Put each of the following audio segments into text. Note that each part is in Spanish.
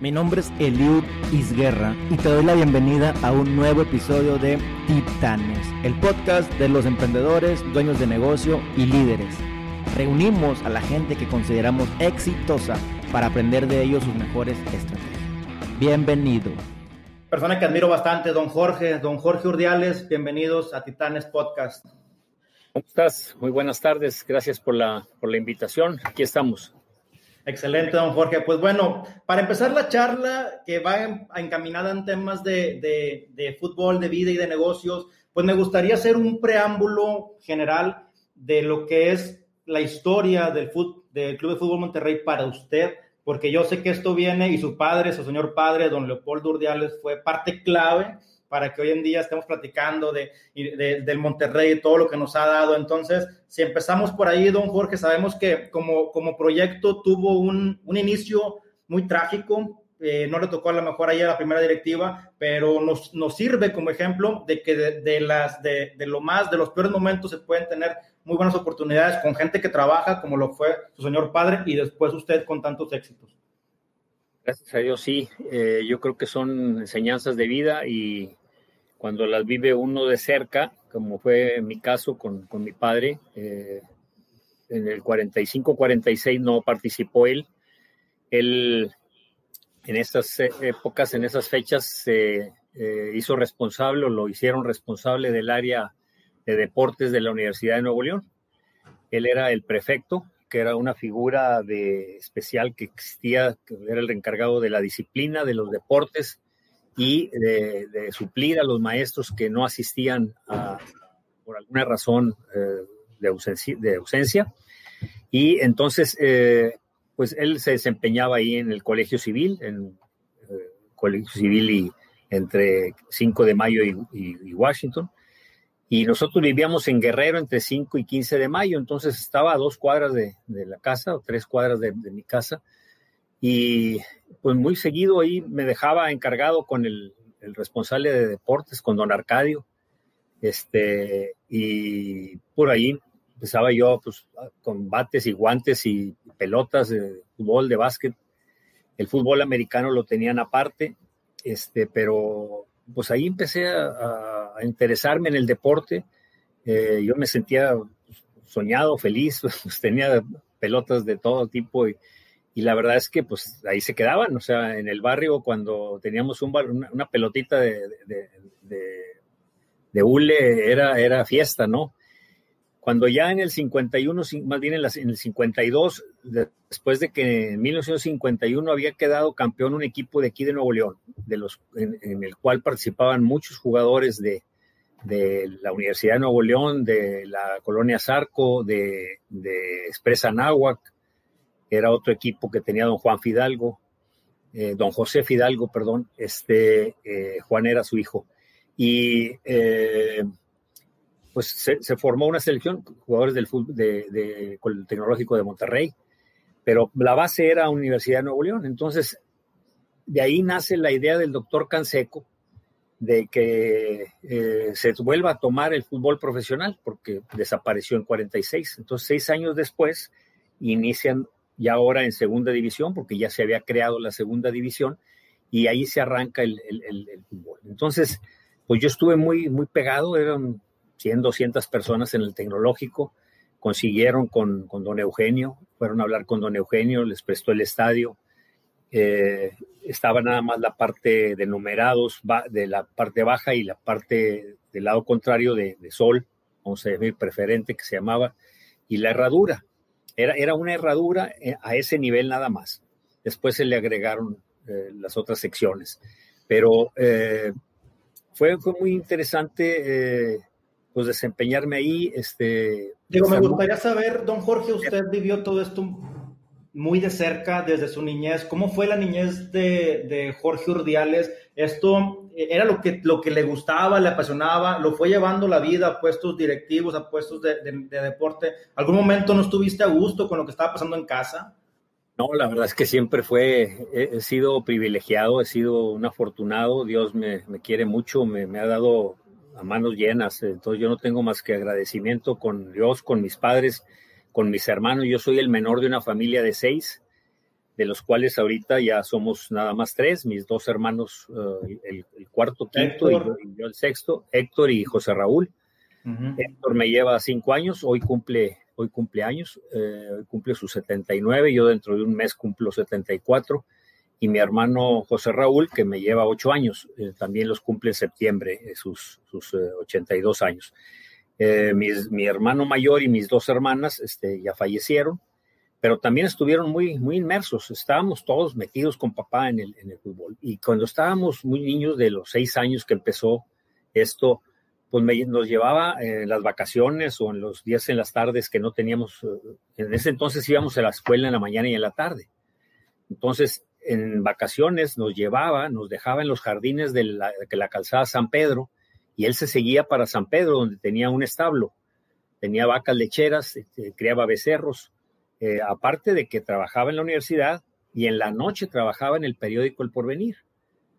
Mi nombre es Eliud Isguerra y te doy la bienvenida a un nuevo episodio de Titanes, el podcast de los emprendedores, dueños de negocio y líderes. Reunimos a la gente que consideramos exitosa para aprender de ellos sus mejores estrategias. Bienvenido. Persona que admiro bastante, don Jorge, don Jorge Urdiales, bienvenidos a Titanes Podcast. ¿Cómo estás? Muy buenas tardes, gracias por la, por la invitación. Aquí estamos. Excelente, don Jorge. Pues bueno, para empezar la charla que va encaminada en temas de, fútbol, de vida y de negocios, pues me gustaría hacer un preámbulo general de lo que es la historia del, del Club de Fútbol Monterrey para usted, porque yo sé que esto viene y su padre, su señor padre, don Leopoldo Urdiales, fue parte clave para que hoy en día estemos platicando de, del Monterrey y todo lo que nos ha dado. Entonces, si empezamos por ahí, don Jorge, sabemos que como, como proyecto tuvo un, un inicio muy trágico, eh, no le tocó a lo mejor ahí a la primera directiva, pero nos, nos sirve como ejemplo de que de, las, de, de, lo más, de los peores momentos se pueden tener muy buenas oportunidades con gente que trabaja, como lo fue su señor padre, y después usted con tantos éxitos. Gracias a Dios, sí. Eh, yo creo que son enseñanzas de vida y cuando las vive uno de cerca, como fue mi caso con, con mi padre, eh, en el 45-46 no participó él. Él en estas épocas, en esas fechas, se eh, hizo responsable o lo hicieron responsable del área de deportes de la Universidad de Nuevo León. Él era el prefecto que era una figura de especial que existía, que era el encargado de la disciplina, de los deportes y de, suplir a los maestros que no asistían por alguna razón eh, de, ausencia, de, ausencia, Y entonces, eh, pues él se desempeñaba ahí en el Colegio Civil, en eh, Colegio Civil y entre 5 de mayo y Washington. Y nosotros vivíamos en Guerrero entre 5 y 15 de mayo, entonces estaba a dos cuadras de, la casa o tres cuadras de, mi casa y pues muy seguido ahí me dejaba encargado con el, responsable de deportes, con don Arcadio, este, y por ahí empezaba yo pues, con bates y guantes y pelotas de fútbol, de básquet. El fútbol americano lo tenían aparte, este, pero pues ahí empecé a, interesarme en el deporte. Eh, yo me sentía soñado, feliz, pues tenía pelotas de todo tipo y, la verdad es que pues ahí se quedaban, o sea, en el barrio cuando teníamos un una, pelotita de, de, hule era, era fiesta, ¿no? Cuando ya en el 51, más bien en, el 52, después de que en 1951 había quedado campeón un equipo de aquí de Nuevo León, de los, en, el cual participaban muchos jugadores de, la Universidad de Nuevo León, de la colonia Zarco, de, de Expresa Náhuac, era otro equipo que tenía don Juan Fidalgo, eh, don José Fidalgo, perdón, este, eh, Juan era su hijo. Y eh, pues se, formó una selección, jugadores del fútbol Tecnológico de Monterrey, pero la base era Universidad de Nuevo León. Entonces, de ahí nace la idea del doctor Canseco de que se vuelva a tomar el fútbol profesional, porque desapareció en 46. Entonces, seis años después, inician ya ahora en segunda división, porque ya se había creado la segunda división, y ahí se arranca el, el fútbol. Entonces, pues yo estuve muy, muy pegado, eran 100, 200 personas en el tecnológico, consiguieron con, con, don Eugenio, fueron a hablar con don Eugenio, les prestó el estadio, eh, estaba nada más la parte de numerados de la parte baja y la parte del lado contrario de, sol, vamos a decir preferente que se llamaba, y la herradura. Era, era una herradura eh, a ese nivel nada más. Después se le agregaron eh, las otras secciones. Pero fue, fue muy interesante pues desempeñarme ahí. Este, Digo, me gustaría saber, don Jorge, usted vivió todo esto muy de cerca desde su niñez. ¿Cómo fue la niñez de, de Jorge Urdiales? ¿Esto era lo que, lo que le gustaba, le apasionaba? ¿Lo fue llevando la vida a puestos directivos, a puestos de, de deporte? ¿Algún momento no estuviste a gusto con lo que estaba pasando en casa? No, la verdad es que siempre fue, he, sido privilegiado, he sido un afortunado, Dios me, me quiere mucho, me, me, ha dado a manos llenas. Entonces yo no tengo más que agradecimiento con Dios, con mis padres, con mis hermanos. Yo soy el menor de una familia de seis. De los cuales ahorita ya somos nada más tres, mis dos hermanos, eh, el, cuarto, quinto y yo, el sexto, Héctor y José Raúl. Héctor me lleva cinco años, hoy cumple, hoy cumple años, eh, hoy cumple sus 79, yo dentro de un mes cumplo 74, y mi hermano José Raúl, que me lleva ocho años, eh, también los cumple en septiembre, sus, sus 82 años. mi hermano mayor y mis dos hermanas este, ya fallecieron pero también estuvieron muy, muy inmersos. Estábamos todos metidos con papá en el, en el fútbol. Y cuando estábamos muy niños, de los seis años que empezó esto, pues nos llevaba en las vacaciones o en los días en las tardes que no teníamos. Eh, en ese entonces íbamos a la escuela en la mañana y en la tarde. Entonces, en vacaciones nos llevaba, nos dejaba en los jardines de la, de la calzada San Pedro y él se seguía para San Pedro, donde tenía un establo. Tenía vacas lecheras, este, criaba becerros eh, aparte de que trabajaba en la universidad y en la noche trabajaba en el periódico El Porvenir.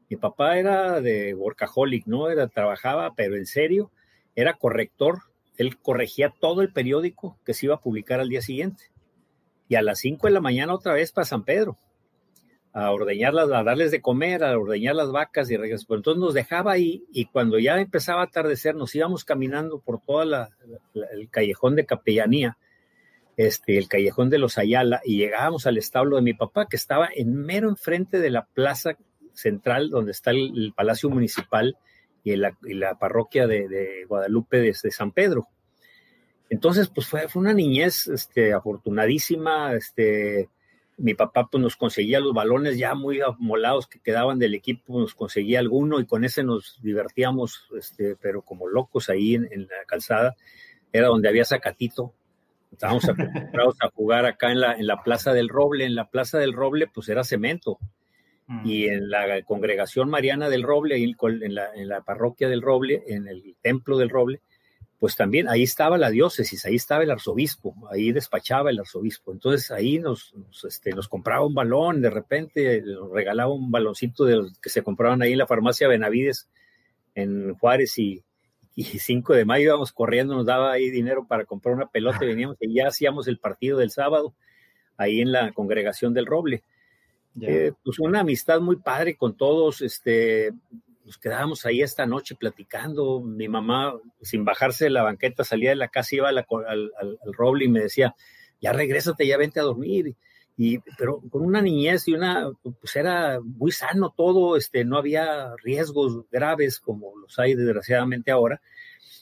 Mi papá era de workaholic, ¿no? Era, trabajaba, pero en serio, era corrector. Él corregía todo el periódico que se iba a publicar al día siguiente. Y a las 5 de la mañana otra vez para San Pedro, a ordeñarlas, a darles de comer, a ordeñar las vacas y regresar. entonces nos dejaba ahí y cuando ya empezaba a atardecer nos íbamos caminando por todo el callejón de capellanía este, el callejón de los Ayala y llegábamos al establo de mi papá que estaba en mero enfrente de la plaza central donde está el, Palacio Municipal y la, parroquia de, Guadalupe de, San Pedro. Entonces, pues fue, una niñez este, afortunadísima. Este, mi papá pues, nos conseguía los balones ya muy amolados que quedaban del equipo, nos conseguía alguno y con ese nos divertíamos, este, pero como locos ahí en, en la calzada. Era donde había sacatito, Estábamos acostumbrados a jugar acá en la, en la Plaza del Roble. En la Plaza del Roble, pues era cemento. Mm. Y en la congregación mariana del Roble, en la, en la parroquia del Roble, en el templo del Roble, pues también ahí estaba la diócesis, ahí estaba el arzobispo, ahí despachaba el arzobispo. Entonces ahí nos, nos, este, nos compraba un balón, de repente nos regalaba un baloncito de los que se compraban ahí en la farmacia Benavides, en Juárez y, y 5 de mayo íbamos corriendo, nos daba ahí dinero para comprar una pelota y veníamos y ya hacíamos el partido del sábado ahí en la congregación del Roble. Eh, pues una amistad muy padre con todos, este, nos quedábamos ahí esta noche platicando, mi mamá sin bajarse de la banqueta salía de la casa, iba al, al, Roble y me decía, ya regrésate, ya vente a dormir. Y, pero con una niñez y una, pues era muy sano todo, este, no había riesgos graves como los hay desgraciadamente ahora.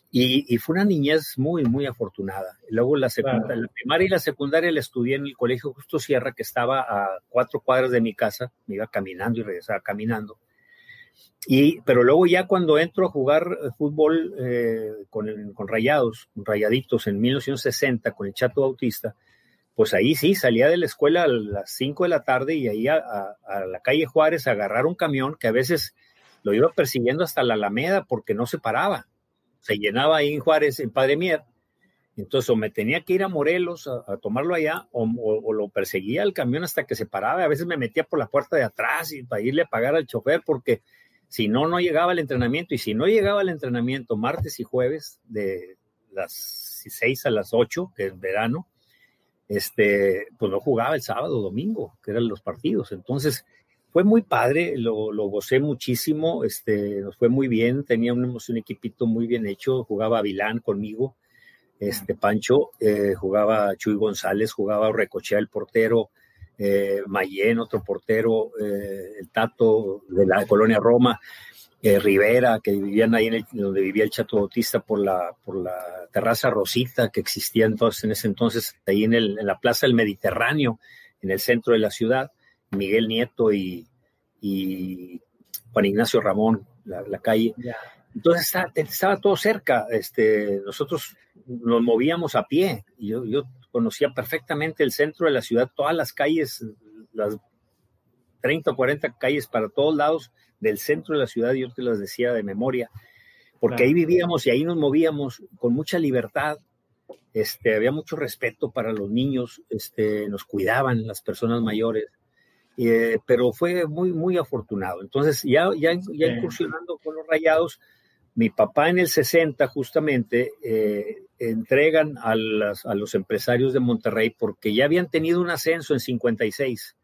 Y, fue una niñez muy, muy afortunada. Luego la, la primaria y la secundaria la estudié en el Colegio Justo Sierra, que estaba a cuatro cuadras de mi casa. Me iba caminando y regresaba caminando. Y, pero luego ya cuando entro a jugar fútbol eh, con, con Rayados, Rayaditos en 1960 con el Chato Bautista, pues ahí sí, salía de la escuela a las 5 de la tarde y ahí a, la calle Juárez a agarrar un camión que a veces lo iba persiguiendo hasta la Alameda porque no se paraba. Se llenaba ahí en Juárez, en Padre Mier. Entonces, o me tenía que ir a Morelos a, tomarlo allá, o, lo perseguía el camión hasta que se paraba. A veces me metía por la puerta de atrás y para irle a pagar al chofer, porque si no, no llegaba al entrenamiento. Y si no llegaba al entrenamiento martes y jueves, de las 6 a las 8, que es verano, este, pues no jugaba el sábado, domingo, que eran los partidos. Entonces, fue muy padre, lo, lo gocé muchísimo, este, nos fue muy bien, teníamos un equipito muy bien hecho, jugaba Vilán conmigo, este, Pancho, eh, jugaba Chuy González, jugaba Recochea, el portero, eh, Mayén, otro portero, eh, el Tato de la colonia Roma, eh, Rivera, que vivían ahí en donde vivía el Chato Bautista por la, por la terraza Rosita que existía entonces, en ese entonces, ahí en, el, en la Plaza del Mediterráneo, en el centro de la ciudad, Miguel Nieto y, y Juan Ignacio Ramón, la, calle. Entonces estaba, todo cerca, este, nosotros nos movíamos a pie, yo, yo conocía perfectamente el centro de la ciudad, todas las calles, las 30 o 40 calles para todos lados, del centro de la ciudad, yo te las decía de memoria, porque ahí vivíamos y ahí nos movíamos con mucha libertad, este, había mucho respeto para los niños, este, nos cuidaban las personas mayores, eh, pero fue muy, muy afortunado. Entonces, ya, ya, ya incursionando con los rayados, mi papá en el 60 justamente eh, entregan a, las, a los empresarios de Monterrey porque ya habían tenido un ascenso en 56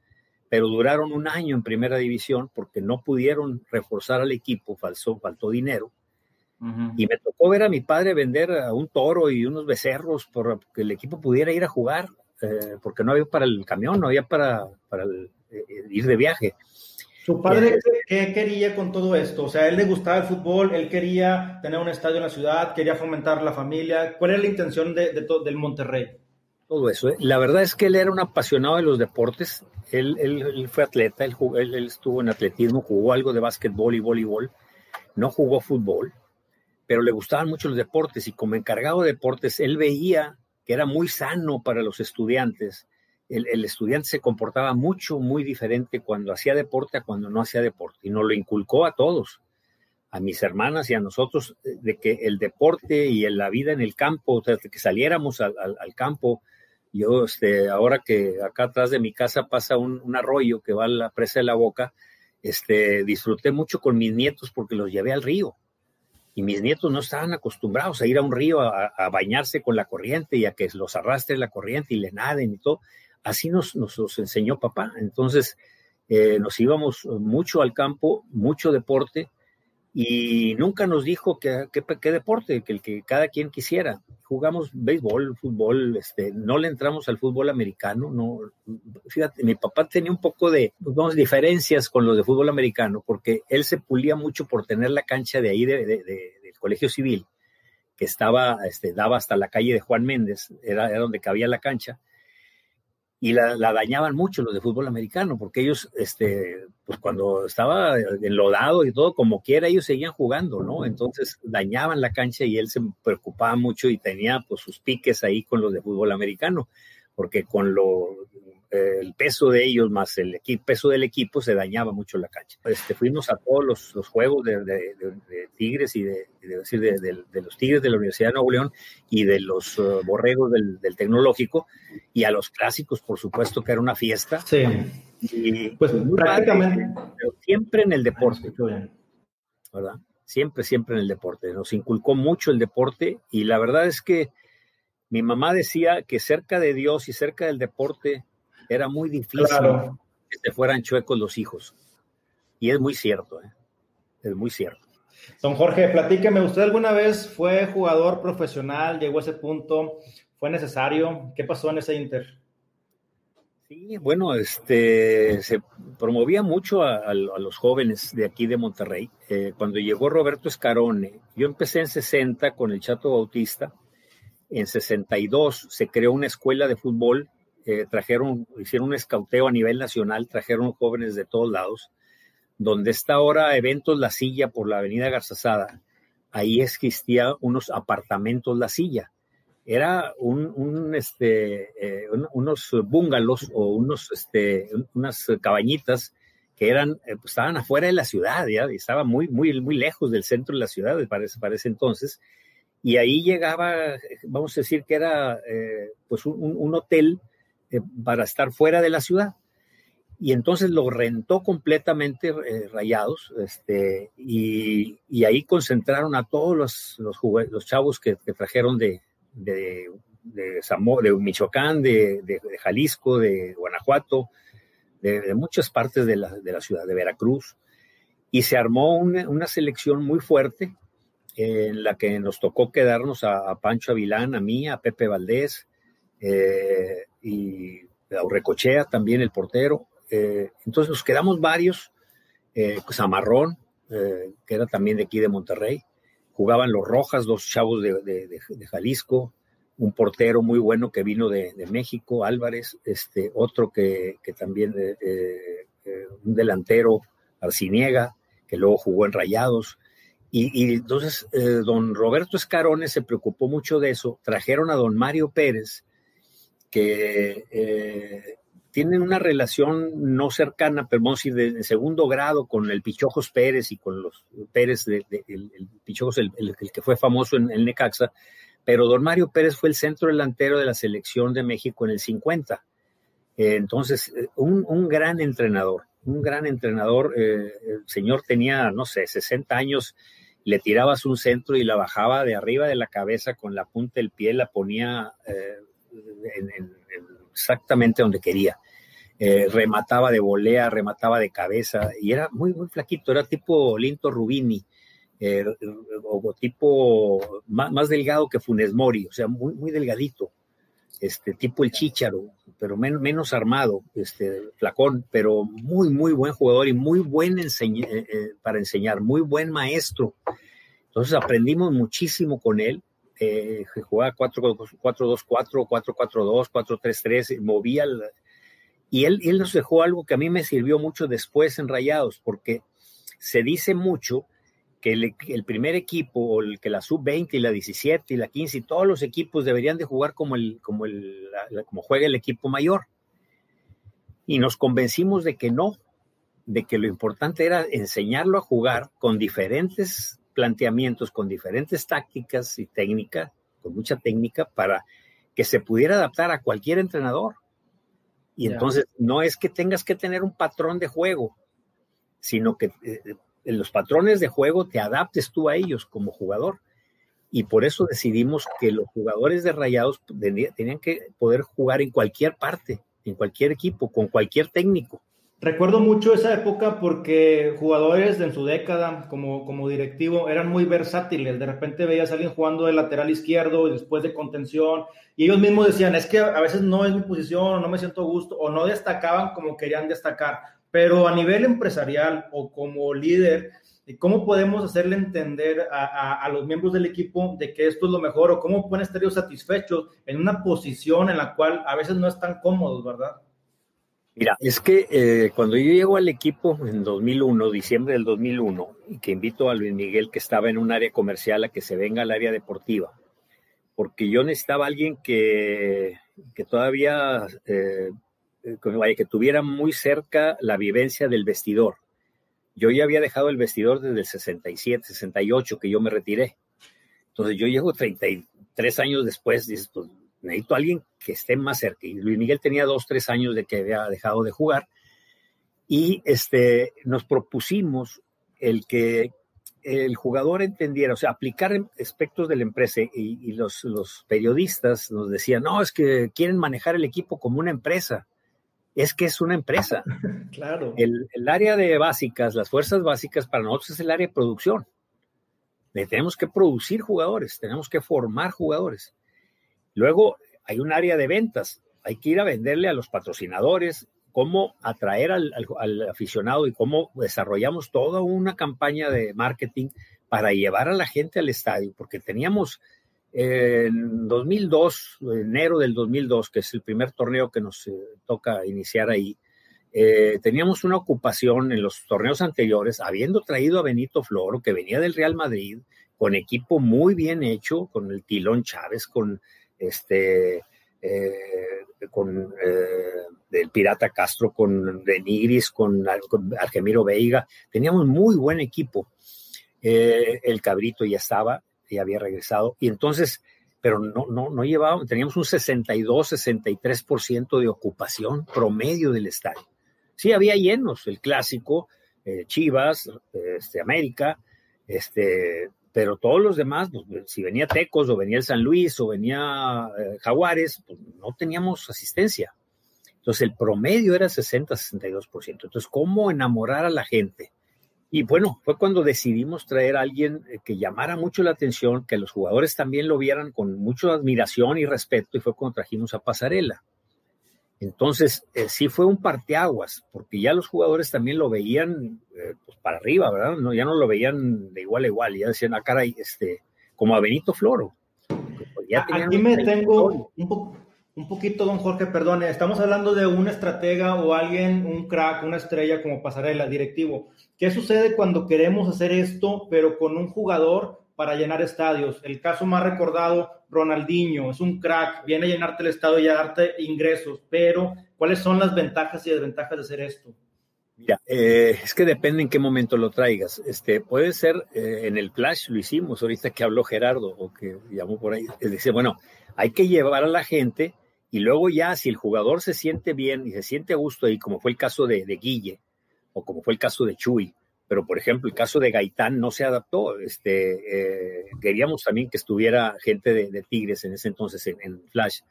pero duraron un año en primera división porque no pudieron reforzar al equipo, faltó, faltó dinero. Y me tocó ver a mi padre vender a un toro y unos becerros para que el equipo pudiera ir a jugar, eh, porque no había para el camión, no había para, para eh, ir de viaje. ¿Su padre qué quería con todo esto? O sea, él le gustaba el fútbol, él quería tener un estadio en la ciudad, quería fomentar la familia. ¿Cuál era la intención de, del Monterrey? Todo eso. ¿eh? La verdad es que él era un apasionado de los deportes. Él, él, fue atleta, él, él, estuvo en atletismo, jugó algo de básquetbol y voleibol. No jugó fútbol, pero le gustaban mucho los deportes y como encargado de deportes, él veía que era muy sano para los estudiantes el, estudiante se comportaba mucho, muy diferente cuando hacía deporte a cuando no hacía deporte. Y nos lo inculcó a todos, a mis hermanas y a nosotros, de que el deporte y la vida en el campo, que saliéramos al, campo. Yo, este, ahora que acá atrás de mi casa pasa un, arroyo que va a la presa de la boca, este, disfruté mucho con mis nietos porque los llevé al río. Y mis nietos no estaban acostumbrados a ir a un río a, bañarse con la corriente y a que los arrastre la corriente y le naden y todo así nos, nos, enseñó papá. Entonces, eh, nos íbamos mucho al campo, mucho deporte, y nunca nos dijo qué que, deporte, que el que cada quien quisiera. Jugamos béisbol, fútbol, este, no le entramos al fútbol americano, no, fíjate, mi papá tenía un poco de, pues, diferencias con los de fútbol americano, porque él se pulía mucho por tener la cancha de ahí de, del colegio civil, que estaba, este, daba hasta la calle de Juan Méndez, era donde cabía la cancha, y la, dañaban mucho los de fútbol americano, porque ellos, este, pues cuando estaba enlodado y todo, como quiera, ellos seguían jugando, ¿no? Entonces dañaban la cancha y él se preocupaba mucho y tenía pues sus piques ahí con los de fútbol americano, porque con lo el peso de ellos más el peso del equipo se dañaba mucho la cancha. Este, fuimos a todos los, juegos de, Tigres y de, decir de, los Tigres de la Universidad de Nuevo León y de los uh, borregos del, Tecnológico y a los clásicos, por supuesto, que era una fiesta. Sí. Y, pues prácticamente. siempre en el deporte. ¿Verdad? Siempre, siempre en el deporte. Nos inculcó mucho el deporte y la verdad es que mi mamá decía que cerca de Dios y cerca del deporte era muy difícil que se fueran chuecos los hijos. Y es muy cierto, ¿eh? es muy cierto. Don Jorge, platíqueme, ¿usted alguna vez fue jugador profesional, llegó a ese punto, fue necesario? ¿Qué pasó en ese Inter? Sí, bueno, este, se promovía mucho a, los jóvenes de aquí de Monterrey. Eh, cuando llegó Roberto Escarone, yo empecé en 60 con el Chato Bautista. En 62 se creó una escuela de fútbol eh, trajeron, hicieron un escauteo a nivel nacional, trajeron jóvenes de todos lados, donde está ahora Eventos La Silla por la avenida Garzazada, ahí existía unos apartamentos La Silla. Era un, este, eh, unos bungalows o unos, este, unas cabañitas que eran, eh, pues, estaban afuera de la ciudad, ya, y estaba muy, muy, muy lejos del centro de la ciudad para ese, entonces. Y ahí llegaba, vamos a decir que era pues un, un hotel eh, para estar fuera de la ciudad. Y entonces lo rentó completamente eh, Rayados, este, y, ahí concentraron a todos los, los, chavos que, trajeron de, de, de, de Michoacán, de, de, Jalisco, de Guanajuato, de, muchas partes de la, la, ciudad, de Veracruz. Y se armó una, selección muy fuerte en la que nos tocó quedarnos a, Pancho Avilán, a mí, a Pepe Valdés, eh, y Aurrecochea también el portero. Eh, entonces nos quedamos varios, eh, Zamarrón, eh, que era también de aquí de Monterrey, jugaban los Rojas, dos chavos de, Jalisco, un portero muy bueno que vino de, México, Álvarez, este, otro que, también, un delantero, Arciniega, que luego jugó en Rayados. Y, entonces don Roberto Escarone se preocupó mucho de eso, trajeron a don Mario Pérez, que eh, tienen una relación no cercana, pero vamos a decir de, segundo grado con el Pichojos Pérez y con los Pérez, de, el, Pichojos, el, que fue famoso en el Necaxa, pero don Mario Pérez fue el centro delantero de la selección de México en el 50. Eh, entonces, eh, un, gran entrenador, un gran entrenador. el señor tenía, no sé, 60 años, le tirabas un centro y la bajaba de arriba de la cabeza con la punta del pie, la ponía exactamente donde quería. eh, remataba de volea, remataba de cabeza, y era muy, muy flaquito, era tipo Linto Rubini, eh, o tipo más, delgado que Funes Mori, o sea, muy, muy delgadito, este tipo el Chicharo, pero menos armado, este flacón, pero muy, muy buen jugador y muy buen para enseñar, muy buen maestro. Entonces aprendimos muchísimo con él eh, jugaba 4-2-4, 4-4-2, 4-3-3, movía. y él, él nos dejó algo que a mí me sirvió mucho después en Rayados, porque se dice mucho que el, primer equipo, o el, que la sub-20 y la 17 y la 15 y todos los equipos deberían de jugar como, el, como, el, como juega el equipo mayor. Y nos convencimos de que no, de que lo importante era enseñarlo a jugar con diferentes planteamientos con diferentes tácticas y técnicas, con mucha técnica, para que se pudiera adaptar a cualquier entrenador. Y entonces no es que tengas que tener un patrón de juego, sino que en eh, los patrones de juego te adaptes tú a ellos como jugador. Y por eso decidimos que los jugadores de Rayados tenían que poder jugar en cualquier parte, en cualquier equipo, con cualquier técnico. Recuerdo mucho esa época porque jugadores en su década como, como directivo eran muy versátiles. De repente veías a alguien jugando de lateral izquierdo y después de contención y ellos mismos decían, es que a veces no es mi posición no me siento gusto o no destacaban como querían destacar. Pero a nivel empresarial o como líder, ¿cómo podemos hacerle entender a, a, los miembros del equipo de que esto es lo mejor o cómo pueden estar ellos satisfechos en una posición en la cual a veces no están cómodos, verdad? Mira, es que eh, cuando yo llego al equipo en 2001, diciembre del 2001, y que invito a Luis Miguel, que estaba en un área comercial, a que se venga al área deportiva, porque yo necesitaba alguien que, que todavía, eh, eh que tuviera muy cerca la vivencia del vestidor. Yo ya había dejado el vestidor desde el 67, 68, que yo me retiré. Entonces yo llego 33 años después, dices, pues necesito a alguien que esté más cerca. Y Luis Miguel tenía dos, tres años de que había dejado de jugar. Y este, nos propusimos el que el jugador entendiera, o sea, aplicar aspectos de la empresa y, los, los, periodistas nos decían, no, es que quieren manejar el equipo como una empresa. Es que es una empresa. claro. El, el, área de básicas, las fuerzas básicas para nosotros es el área de producción. tenemos que producir jugadores, tenemos que formar jugadores. Luego hay un área de ventas. Hay que ir a venderle a los patrocinadores, cómo atraer al, aficionado y cómo desarrollamos toda una campaña de marketing para llevar a la gente al estadio, porque teníamos en 2002, enero del 2002, que es el primer torneo que nos eh, toca iniciar ahí, eh, teníamos una ocupación en los torneos anteriores, habiendo traído a Benito Floro, que venía del Real Madrid, con equipo muy bien hecho, con el Tilón Chávez, con este, eh, con eh, el Pirata Castro, con Denigris, con, con Argemiro Veiga. Teníamos muy buen equipo. Eh, el Cabrito ya estaba, ya había regresado. Y entonces, pero no, no, no llevábamos, teníamos un 62, 63% de ocupación promedio del estadio. Sí, había llenos, el clásico, Chivas, este, América, este, pero todos los demás, pues, si venía Tecos o venía el San Luis o venía eh, Jaguares, pues no teníamos asistencia. Entonces el promedio era 60-62%. Entonces, ¿cómo enamorar a la gente? Y bueno, fue cuando decidimos traer a alguien eh, que llamara mucho la atención, que los jugadores también lo vieran con mucha admiración y respeto, y fue cuando trajimos a Pasarela. Entonces, eh, sí fue un parteaguas, porque ya los jugadores también lo veían eh, pues para arriba, ¿verdad? No, ya no lo veían de igual a igual, ya decían, ah, caray, este, como a Benito Floro. Pues, Aquí me tengo un, un, poquito, don Jorge, perdone, estamos hablando de un estratega o alguien, un crack, una estrella como pasarela, directivo. ¿Qué sucede cuando queremos hacer esto, pero con un jugador para llenar estadios? El caso más recordado Ronaldinho es un crack, viene a llenarte el estado y a darte ingresos, pero ¿cuáles son las ventajas y desventajas de hacer esto? Mira, eh, es que depende en qué momento lo traigas. Este, puede ser eh, en el flash, lo hicimos ahorita que habló Gerardo o que llamó por ahí. Dice, bueno, hay que llevar a la gente y luego ya si el jugador se siente bien y se siente a gusto ahí, como fue el caso de, de Guille o como fue el caso de Chuy, pero por ejemplo el caso de Gaitán no se adaptó. Este, eh, queríamos también que estuviera gente de, Tigres en ese entonces en, Flash.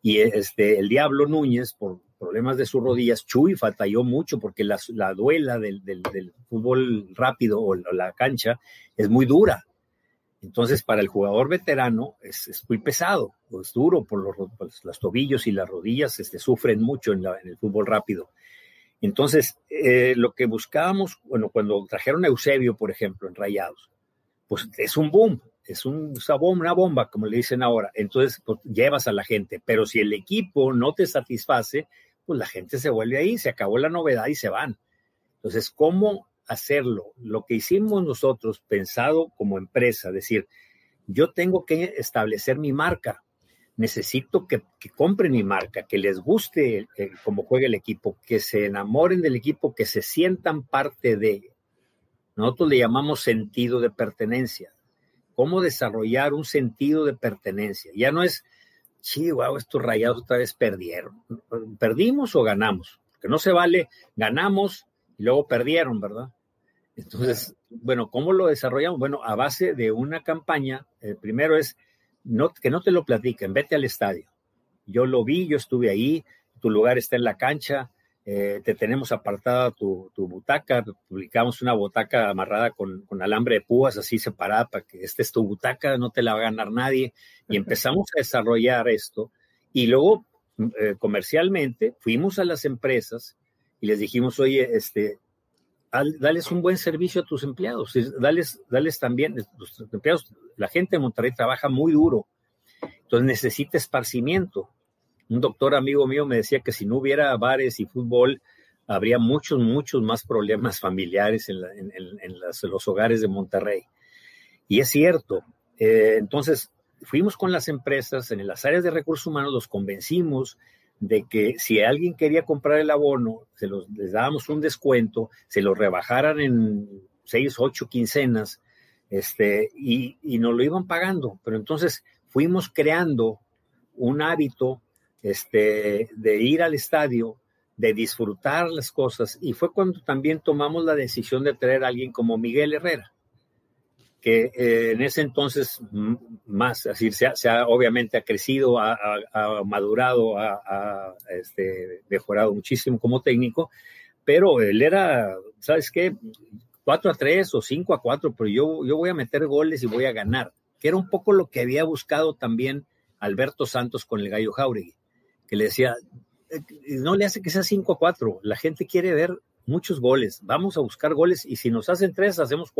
Y este, el Diablo Núñez, por, problemas de sus rodillas, Chuy fatalló mucho porque la, duela del, fútbol rápido o la cancha es muy dura. Entonces, para el jugador veterano es, muy pesado, es duro por los, tobillos y las rodillas, este, sufren mucho en, el fútbol rápido. Entonces, eh, lo que buscábamos, bueno, cuando trajeron a Eusebio, por ejemplo, en Rayados, pues es un boom, es un, una bomba, como le dicen ahora. Entonces, pues, llevas a la gente, pero si el equipo no te satisface, pues la gente se vuelve ahí, se acabó la novedad y se van. Entonces, ¿cómo hacerlo. Lo que hicimos nosotros, pensado como empresa, decir, yo tengo que establecer mi marca, necesito que, compren mi marca, que les guste cómo juega el equipo, que se enamoren del equipo, que se sientan parte de. Nosotros le llamamos sentido de pertenencia. ¿Cómo desarrollar un sentido de pertenencia? Ya no es, wow, estos rayados otra vez perdieron. ¿Perdimos o ganamos? Porque no se vale, ganamos y luego perdieron, ¿verdad? Entonces, bueno, ¿cómo lo desarrollamos? Bueno, a base de una campaña, el primero es no, que no te lo platiquen, vete al estadio. Yo lo vi, yo estuve ahí, tu lugar está en la cancha, eh, te tenemos apartada tu, butaca, publicamos una butaca amarrada con, alambre de púas así separada para que esta es tu butaca, no te la va a ganar nadie. Y empezamos a desarrollar esto y luego eh, comercialmente fuimos a las empresas y les dijimos, oye, este, dales un buen servicio a tus empleados, dales, dales también, los empleados, la gente de Monterrey trabaja muy duro, entonces necesita esparcimiento. Un doctor amigo mío me decía que si no hubiera bares y fútbol, habría muchos, muchos más problemas familiares en, los hogares de Monterrey. Y es cierto. Eh, entonces, fuimos con las empresas en las áreas de recursos humanos, los convencimos de que si alguien quería comprar el abono, se los, les dábamos un descuento, se lo rebajaran en seis, ocho quincenas, este, y, y nos lo iban pagando. Pero entonces fuimos creando un hábito este, de ir al estadio, de disfrutar las cosas, y fue cuando también tomamos la decisión de traer a alguien como Miguel Herrera que eh, en ese entonces más, así se ha, obviamente ha crecido, ha, madurado, ha, este, mejorado muchísimo como técnico, pero él era, ¿sabes qué? 4 a 3 o 5 a 4, pero yo, yo voy a meter goles y voy a ganar, que era un poco lo que había buscado también Alberto Santos con el Gallo Jauregui, que le decía, eh, no le hace que sea 5 a 4, la gente quiere ver muchos goles, vamos a buscar goles y si nos hacen 3, hacemos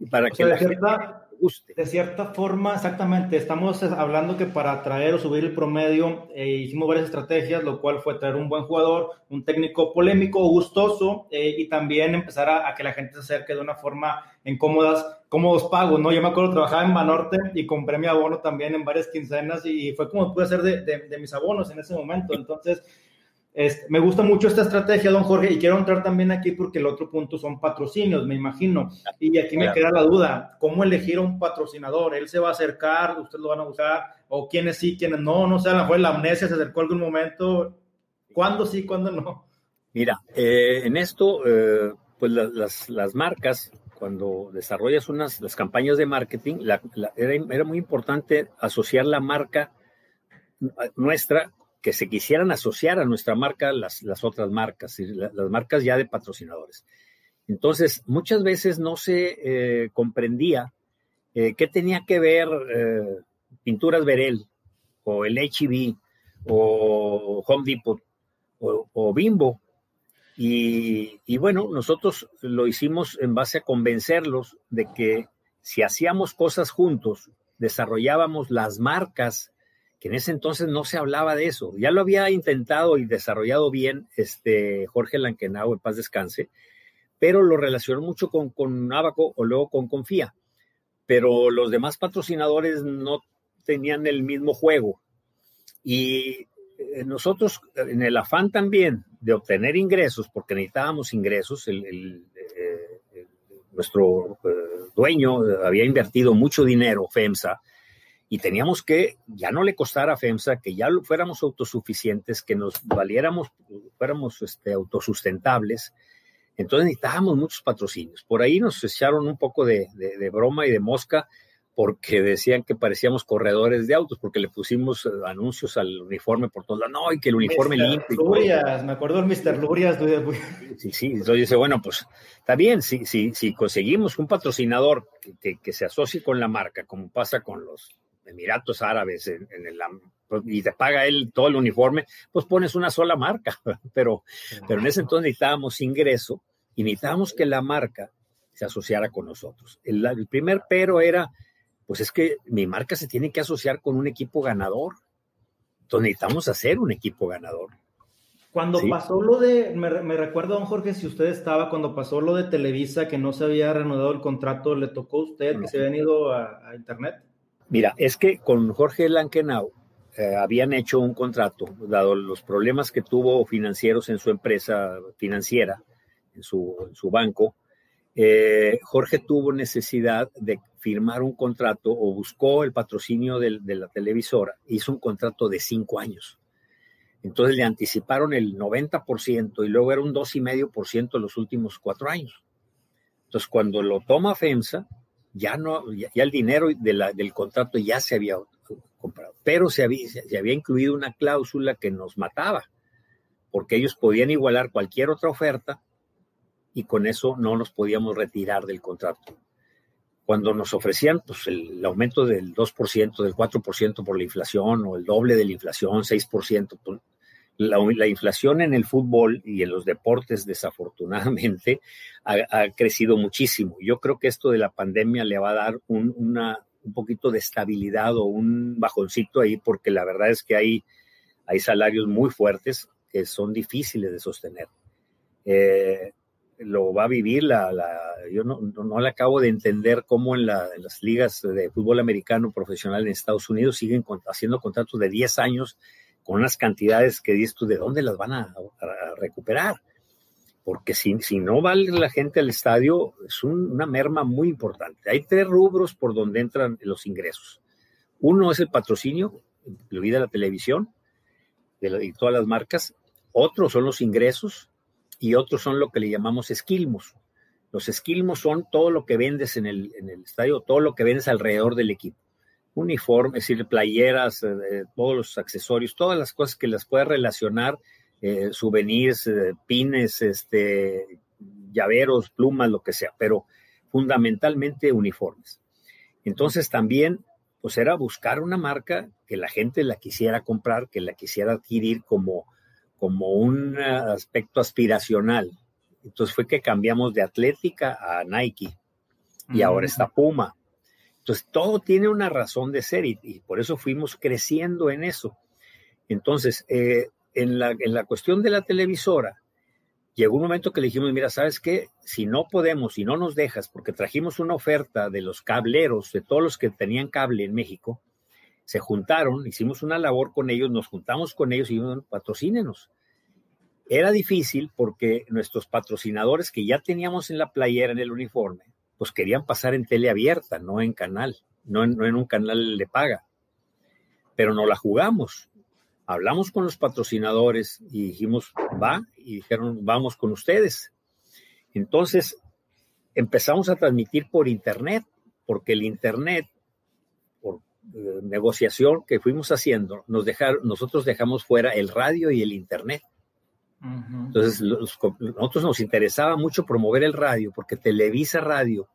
4 para que de, cierta, de cierta forma, exactamente, estamos hablando que para atraer o subir el promedio eh, hicimos varias estrategias, lo cual fue traer un buen jugador, un técnico polémico, gustoso eh, y también empezar a, que la gente se acerque de una forma en cómodas, cómodos pagos, ¿no? Yo me acuerdo, trabajaba en Banorte y compré mi abono también en varias quincenas y fue como pude hacer de, de mis abonos en ese momento. Entonces, me gusta mucho esta estrategia, don Jorge, y quiero entrar también aquí porque el otro punto son patrocinios, me imagino. Y aquí me queda la duda, ¿cómo elegir a un patrocinador? ¿Él se va a acercar? ¿Ustedes lo van a buscar? ¿O quiénes sí, quiénes no? No sé, a lo mejor la amnesia se acercó algún momento. ¿Cuándo sí, cuándo no? Mira, eh, en esto, eh, pues las, marcas, cuando desarrollas unas las campañas de marketing, era, era muy importante asociar la marca nuestra que se quisieran asociar a nuestra marca las, otras marcas, las marcas ya de patrocinadores. Entonces, muchas veces no se eh, comprendía eh, qué tenía que ver eh, Pinturas Verel o el HB o Home Depot o, Bimbo. Y, bueno, nosotros lo hicimos en base a convencerlos de que si hacíamos cosas juntos, desarrollábamos las marcas que en ese entonces no se hablaba de eso. Ya lo había intentado y desarrollado bien este Jorge Lankenau, en paz descanse, pero lo relacionó mucho con, con o luego con Confía. Pero los demás patrocinadores no tenían el mismo juego. Y eh, nosotros, en el afán también de obtener ingresos, porque necesitábamos ingresos, el, eh, nuestro eh, dueño había invertido mucho dinero, FEMSA, y teníamos que ya no le costara a FEMSA, que ya fuéramos autosuficientes, que nos valiéramos, fuéramos este, autosustentables. Entonces necesitábamos muchos patrocinios. Por ahí nos echaron un poco de, broma y de mosca. porque decían que parecíamos corredores de autos, porque le pusimos eh, anuncios al uniforme por todos lados. No, y que el uniforme limpio. Lurias, me acuerdo del Mr. Lurias. Sí, sí, entonces dice, bueno, pues está bien, si, si, si conseguimos un patrocinador que, que, se asocie con la marca, como pasa con los Emiratos Árabes en, en el, y te paga él todo el uniforme, pues pones una sola marca. Pero, pero en ese entonces necesitábamos ingreso y necesitábamos que la marca se asociara con nosotros. El, el primer pero era pues es que mi marca se tiene que asociar con un equipo ganador. Entonces necesitamos hacer un equipo ganador. Cuando pasó lo de, me, recuerdo, don Jorge, si usted estaba, cuando pasó lo de Televisa, que no se había reanudado el contrato, ¿le tocó a usted que se habían ido a, Internet? Mira, es que con Jorge Lankenau eh, habían hecho un contrato, dado los problemas que tuvo financieros en su empresa financiera, en su, en su banco, eh, Jorge tuvo necesidad de firmar un contrato o buscó el patrocinio de, la televisora, hizo un contrato de cinco años. Entonces le anticiparon el 90% y luego era un 2,5% los últimos cuatro años. Entonces cuando lo toma FEMSA, ya no, ya, el dinero del contrato ya se había comprado, pero se había, se había incluido una cláusula que nos mataba, porque ellos podían igualar cualquier otra oferta y con eso no nos podíamos retirar del contrato cuando nos ofrecían pues, el, aumento del 2%, del 4% por la inflación o el doble de la inflación, 6%. Pues, la, la, inflación en el fútbol y en los deportes, desafortunadamente, ha, crecido muchísimo. Yo creo que esto de la pandemia le va a dar un, una, un poquito de estabilidad o un bajoncito ahí, porque la verdad es que hay, hay salarios muy fuertes que son difíciles de sostener. Eh, lo va a vivir. La, la yo no, no, le acabo de entender cómo en, la, las ligas de fútbol americano profesional en Estados Unidos siguen haciendo contratos de 10 años unas cantidades que dices tú, ¿de dónde las van a, recuperar? Porque si, si, no va la gente al estadio, es una merma muy importante. Hay tres rubros por donde entran los ingresos. Uno es el patrocinio, incluida la televisión de, y todas las marcas. Otro son los ingresos, y otros son lo que le llamamos esquilmos. Los esquilmos son todo lo que vendes en el, en el estadio, todo lo que vendes alrededor del equipo. Uniformes, es decir, playeras, eh, todos los accesorios, todas las cosas que las puedes relacionar, eh, souvenirs, eh, pines, este, llaveros, plumas, lo que sea, pero fundamentalmente uniformes. Entonces también, pues era buscar una marca que la gente la quisiera comprar, que la quisiera adquirir como, como un aspecto aspiracional. Entonces fue que cambiamos de Atlética a Nike y ahora está Puma. Todo tiene una razón de ser y, por eso fuimos creciendo en eso. Entonces, eh, en, la, en la cuestión de la televisora, llegó un momento que le dijimos, mira, ¿sabes qué? Si no podemos, si no nos dejas, porque trajimos una oferta de los cableros, de todos los que tenían cable en México, se juntaron, hicimos una labor con ellos, nos juntamos con ellos y dijimos, patrocínenos. Era difícil porque nuestros patrocinadores que ya teníamos en la playera, en el uniforme, pues querían pasar en tele abierta, no en canal, no en, un canal de paga. Pero no la jugamos. Hablamos con los patrocinadores y dijimos, va, y dijeron, vamos con ustedes. Entonces empezamos a transmitir por Internet, porque el Internet eh, negociación que fuimos haciendo, nos dejaron, nosotros dejamos fuera el radio y el internet. Entonces, nosotros nos interesaba mucho promover el radio, porque Televisa Radio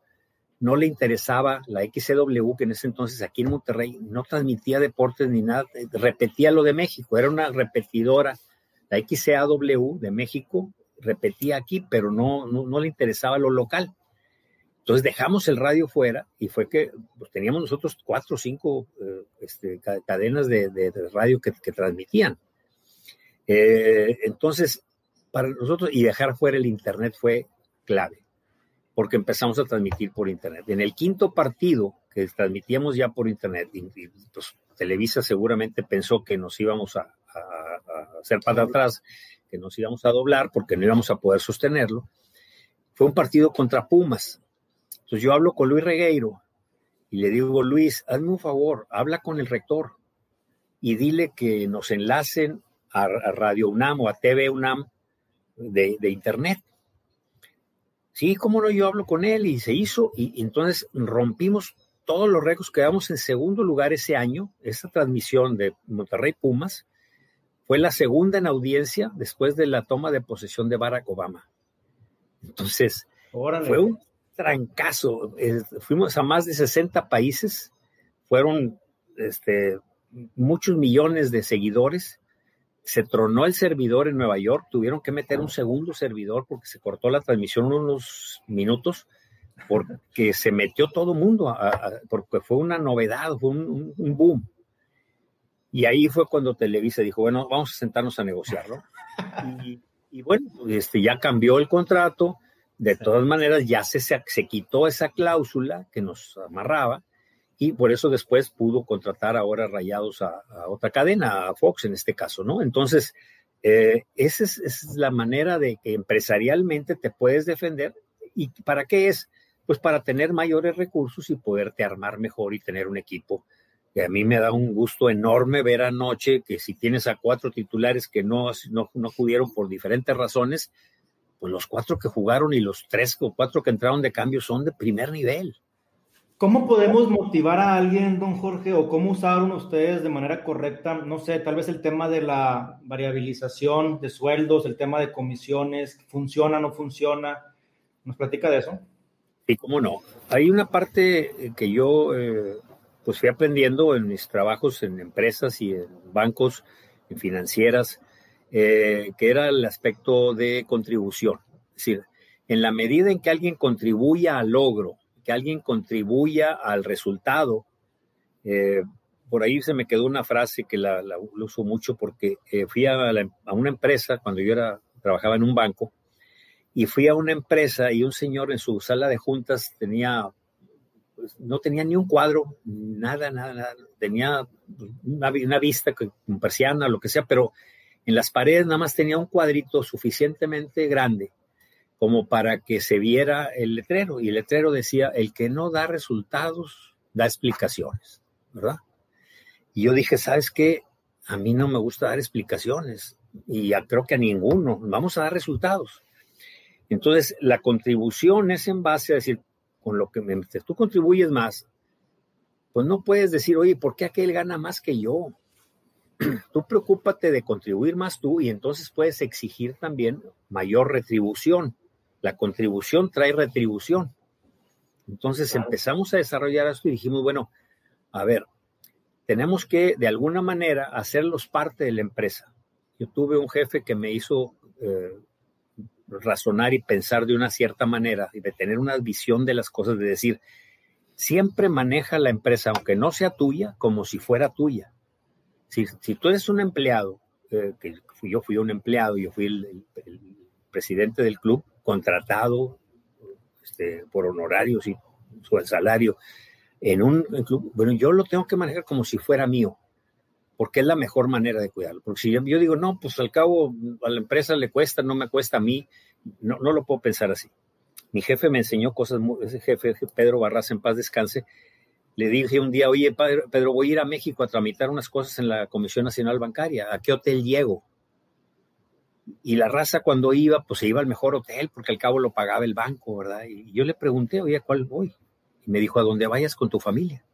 no le interesaba la XCW, que en ese entonces aquí en Monterrey no transmitía deportes ni nada, repetía lo de México, era una repetidora. La XCAW de México repetía aquí, pero no, no le interesaba lo local. Entonces dejamos el radio fuera y fue que pues, teníamos nosotros cuatro o cinco eh, este, cadenas de, radio que, transmitían. Eh, entonces, para nosotros, y dejar fuera el Internet fue clave, porque empezamos a transmitir por Internet. En el quinto partido que transmitíamos ya por Internet, pues, Televisa seguramente pensó que nos íbamos a, a hacer para atrás, que nos íbamos a doblar porque no íbamos a poder sostenerlo. Fue un partido contra Pumas entonces yo hablo con Luis Regueiro y le digo, Luis, hazme un favor, habla con el rector y dile que nos enlacen a, Radio UNAM o a TV UNAM de, Internet. Sí, cómo no, yo hablo con él y se hizo y, entonces rompimos todos los récords, quedamos en segundo lugar ese año. Esa transmisión de Monterrey Pumas fue la segunda en audiencia después de la toma de posesión de Barack Obama. Entonces, fue un trancazo. fuimos a más de 60 países, fueron este, muchos millones de seguidores. Se tronó el servidor en Nueva York, tuvieron que meter un segundo servidor porque se cortó la transmisión unos minutos, porque se metió todo el mundo, porque fue una novedad, fue un, boom. Y ahí fue cuando Televisa dijo, bueno, vamos a sentarnos a negociarlo. Y, y bueno, este, ya cambió el contrato, de todas maneras ya se, se quitó esa cláusula que nos amarraba y por eso después pudo contratar ahora Rayados a, otra cadena, a Fox en este caso, ¿no? Entonces, eh, esa, es, la manera de que empresarialmente te puedes defender. ¿Y para qué es? Pues para tener mayores recursos y poderte armar mejor y tener un equipo. Que a mí me da un gusto enorme ver anoche que si tienes a cuatro titulares que no, no, no pudieron por diferentes razones, pues los cuatro que jugaron y los tres o cuatro que entraron de cambio son de primer nivel. ¿Cómo podemos motivar a alguien, don Jorge, o cómo usaron ustedes de manera correcta? No sé, tal vez el tema de la variabilización de sueldos, el tema de comisiones, funciona, no funciona. ¿Nos platica de eso? Sí, cómo no. Hay una parte que yo eh, pues fui aprendiendo en mis trabajos en empresas y en bancos, en financieras, eh, que era el aspecto de contribución. Es decir, en la medida en que alguien contribuya al logro que alguien contribuya al resultado. Eh, por ahí se me quedó una frase que la, uso mucho porque eh, fui a, una empresa cuando yo era, trabajaba en un banco y fui a una empresa y un señor en su sala de juntas tenía, pues, no tenía ni un cuadro, nada, nada, nada. Tenía una, una vista con persiana, lo que sea, pero en las paredes nada más tenía un cuadrito suficientemente grande como para que se viera el letrero. Y el letrero decía, el que no da resultados, da explicaciones, ¿verdad? Y yo dije, ¿sabes qué? A mí no me gusta dar explicaciones y creo que a ninguno. Vamos a dar resultados. Entonces, la contribución es en base a decir, con lo que me, tú contribuyes más, pues no puedes decir, oye, ¿por qué aquel gana más que yo? tú preocúpate de contribuir más tú y entonces puedes exigir también mayor retribución. La contribución trae retribución. Entonces empezamos a desarrollar esto y dijimos, bueno, a ver, tenemos que de alguna manera hacerlos parte de la empresa. Yo tuve un jefe que me hizo eh, razonar y pensar de una cierta manera y de tener una visión de las cosas, de decir, siempre maneja la empresa, aunque no sea tuya, como si fuera tuya. Si, si tú eres un empleado, eh, que yo fui un empleado, yo fui el presidente del club, contratado este, por honorarios y su salario en un club, bueno, yo lo tengo que manejar como si fuera mío, porque es la mejor manera de cuidarlo. Porque si yo, digo, no, pues al cabo a la empresa le cuesta, no me cuesta a mí, no, no lo puedo pensar así. Mi jefe me enseñó cosas, ese jefe, Pedro Barras, en paz descanse, le dije un día, oye, Pedro, voy a ir a México a tramitar unas cosas en la Comisión Nacional Bancaria, ¿a qué hotel llego? Y la raza cuando iba, pues se iba al mejor hotel porque al cabo lo pagaba el banco, ¿verdad? Y yo le pregunté, oye, ¿a cuál voy? Y me dijo, a donde vayas con tu familia.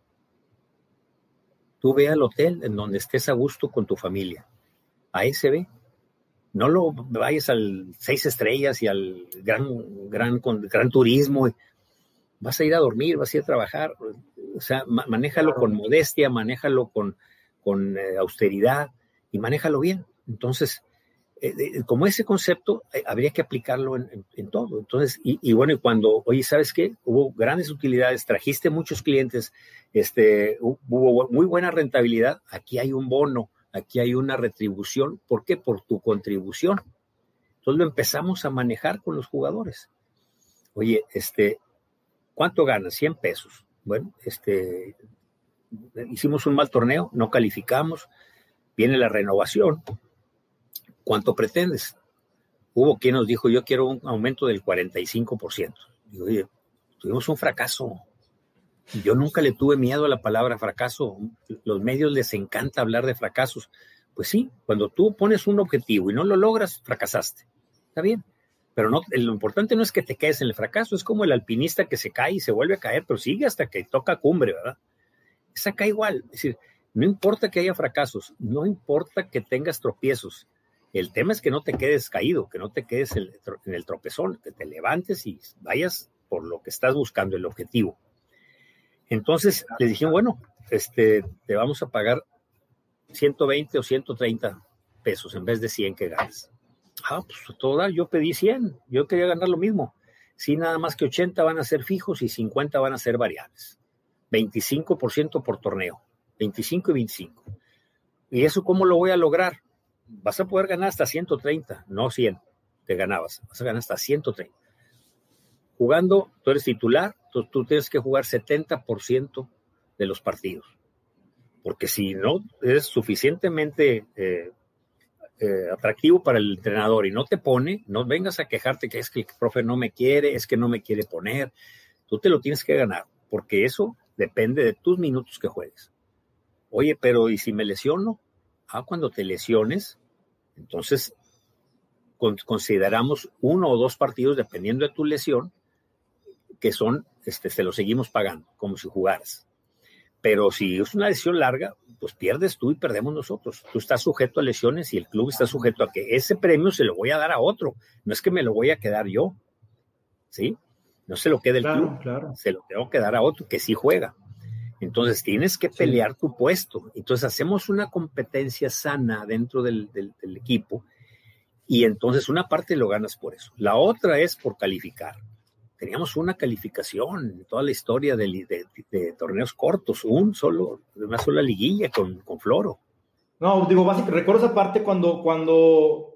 Tú ve al hotel en donde estés a gusto con tu familia. A ese ve. No lo vayas al seis estrellas y al gran, gran, gran turismo. Vas a ir a dormir, vas a ir a trabajar. O sea, manéjalo con modestia, manéjalo con, con eh, austeridad y manéjalo bien. Entonces, como ese concepto eh, habría que aplicarlo en, todo. Entonces, y, bueno, y cuando, oye, ¿sabes qué? Hubo grandes utilidades, trajiste muchos clientes, este, hubo muy buena rentabilidad, aquí hay un bono, aquí hay una retribución. ¿Por qué? Por tu contribución. Entonces lo empezamos a manejar con los jugadores. Oye, este, ¿cuánto ganas? 100 pesos. Bueno, este, hicimos un mal torneo, no calificamos, viene la renovación ¿cuánto pretendes? Hubo quien nos dijo, yo quiero un aumento del 45%. Digo, tuvimos un fracaso. Yo nunca le tuve miedo a la palabra fracaso. Los medios les encanta hablar de fracasos. Pues sí, cuando tú pones un objetivo y no lo logras, fracasaste. Está bien. Pero no, lo importante no es que te quedes en el fracaso, es como el alpinista que se cae y se vuelve a caer, pero sigue hasta que toca cumbre, ¿verdad? Es acá igual, es decir, no importa que haya fracasos, no importa que tengas tropiezos, el tema es que no te quedes caído, que no te quedes en el tropezón, que te levantes y vayas por lo que estás buscando, el objetivo. Entonces les dije, bueno, este, te vamos a pagar 120 o 130 pesos en vez de 100 que ganas. Ah, pues toda, yo pedí 100, yo quería ganar lo mismo. Sí, nada más que 80 van a ser fijos y 50 van a ser variables. 25% por torneo, 25 y 25. ¿Y eso cómo lo voy a lograr? Vas a poder ganar hasta 130, no 100, te ganabas, vas a ganar hasta 130. Jugando, tú eres titular, tú, tú tienes que jugar 70% de los partidos. Porque si no es suficientemente eh, eh, atractivo para el entrenador y no te pone, no vengas a quejarte que es que el profe no me quiere, es que no me quiere poner. Tú te lo tienes que ganar, porque eso depende de tus minutos que juegues. Oye, pero ¿y si me lesiono? Ah, cuando te lesiones, entonces consideramos uno o dos partidos, dependiendo de tu lesión, que son, este, te lo seguimos pagando, como si jugaras. Pero si es una lesión larga, pues pierdes tú y perdemos nosotros. Tú estás sujeto a lesiones y el club está sujeto a que ese premio se lo voy a dar a otro. No es que me lo voy a quedar yo. ¿Sí? No se lo quede el club. Se lo tengo que dar a otro que sí juega. Entonces tienes que pelear tu puesto. Entonces hacemos una competencia sana dentro del, del, equipo y entonces una parte lo ganas por eso. La otra es por calificar teníamos una calificación en toda la historia de, de, torneos cortos, un solo, una sola liguilla con, con Floro. No, digo, básicamente, recuerdo esa parte cuando, cuando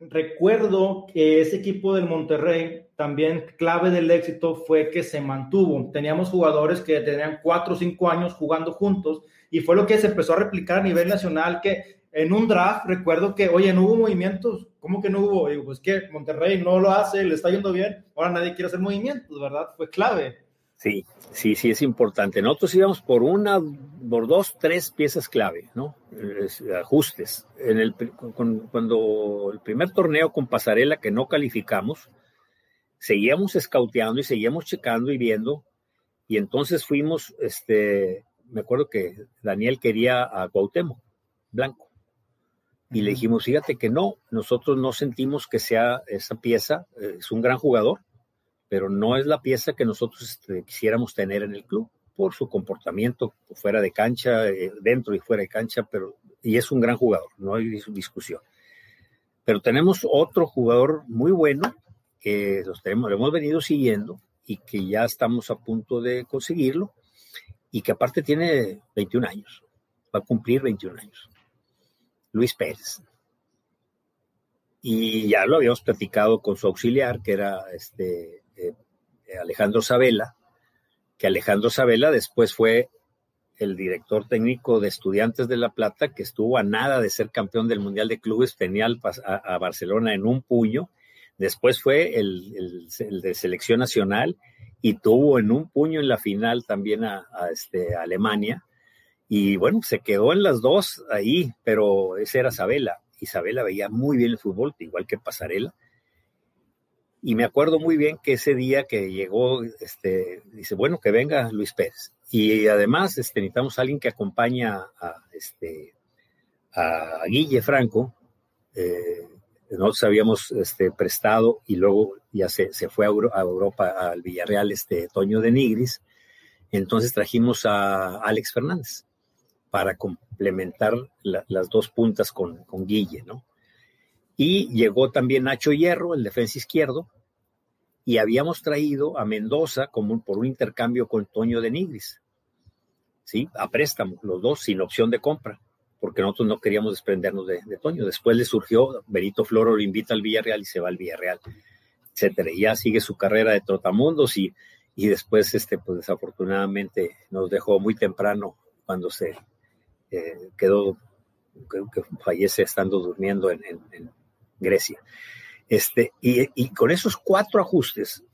recuerdo que ese equipo del Monterrey, también clave del éxito fue que se mantuvo. Teníamos jugadores que tenían cuatro o cinco años jugando juntos y fue lo que se empezó a replicar a nivel nacional, que en un draft recuerdo que, oye, no hubo movimientos. ¿Cómo que no hubo? Digo, pues que Monterrey no lo hace, le está yendo bien. Ahora nadie quiere hacer movimientos, ¿verdad? Fue clave. Sí, sí, sí, es importante. Nosotros íbamos por una, por dos, tres piezas clave, ¿no? ajustes. En el, cuando el primer torneo con Pasarela que no calificamos, seguíamos escauteando y seguíamos checando y viendo. Y entonces fuimos, este, me acuerdo que Daniel quería a Cuauhtémoc Blanco y le dijimos, fíjate que no, nosotros no sentimos que sea esa pieza, es un gran jugador, pero no es la pieza que nosotros este, quisiéramos tener en el club por su comportamiento fuera de cancha, eh, dentro y fuera de cancha, pero y es un gran jugador, no hay discusión. Pero tenemos otro jugador muy bueno que los tenemos, lo hemos venido siguiendo y que ya estamos a punto de conseguirlo y que aparte tiene 21 años, va a cumplir 21 años. Luis Pérez. Y ya lo habíamos platicado con su auxiliar, que era este, eh, Alejandro Sabela, que Alejandro Sabela después fue el director técnico de Estudiantes de La Plata, que estuvo a nada de ser campeón del Mundial de Clubes, tenía a, Barcelona en un puño, después fue el, de selección nacional y tuvo en un puño en la final también a, este, Alemania, y bueno, se quedó en las dos ahí, pero ese era Isabela. Isabela veía muy bien el fútbol, igual que Pasarela. Y me acuerdo muy bien que ese día que llegó, este, dice, bueno, que venga Luis Pérez. Y además este, necesitamos a alguien que acompaña a, este, a Guille Franco. Eh, nosotros habíamos este, prestado y luego ya se, se fue a, a, Europa, al Villarreal, este Toño de Nigris. Entonces trajimos a Alex Fernández para complementar las dos puntas con, con Guille, ¿no? Y llegó también Nacho Hierro, el defensa izquierdo, y habíamos traído a Mendoza como por un intercambio con Toño de Nigris, ¿sí? A préstamo, los dos, sin opción de compra, porque nosotros no queríamos desprendernos de, Toño. Después le surgió, Benito Floro lo invita al Villarreal y se va al Villarreal, etcétera. Y ya sigue su carrera de trotamundos y, y después, este, pues desafortunadamente nos dejó muy temprano cuando se eh, quedó, que, fallece estando durmiendo en, Grecia. Este, y, con esos cuatro ajustes,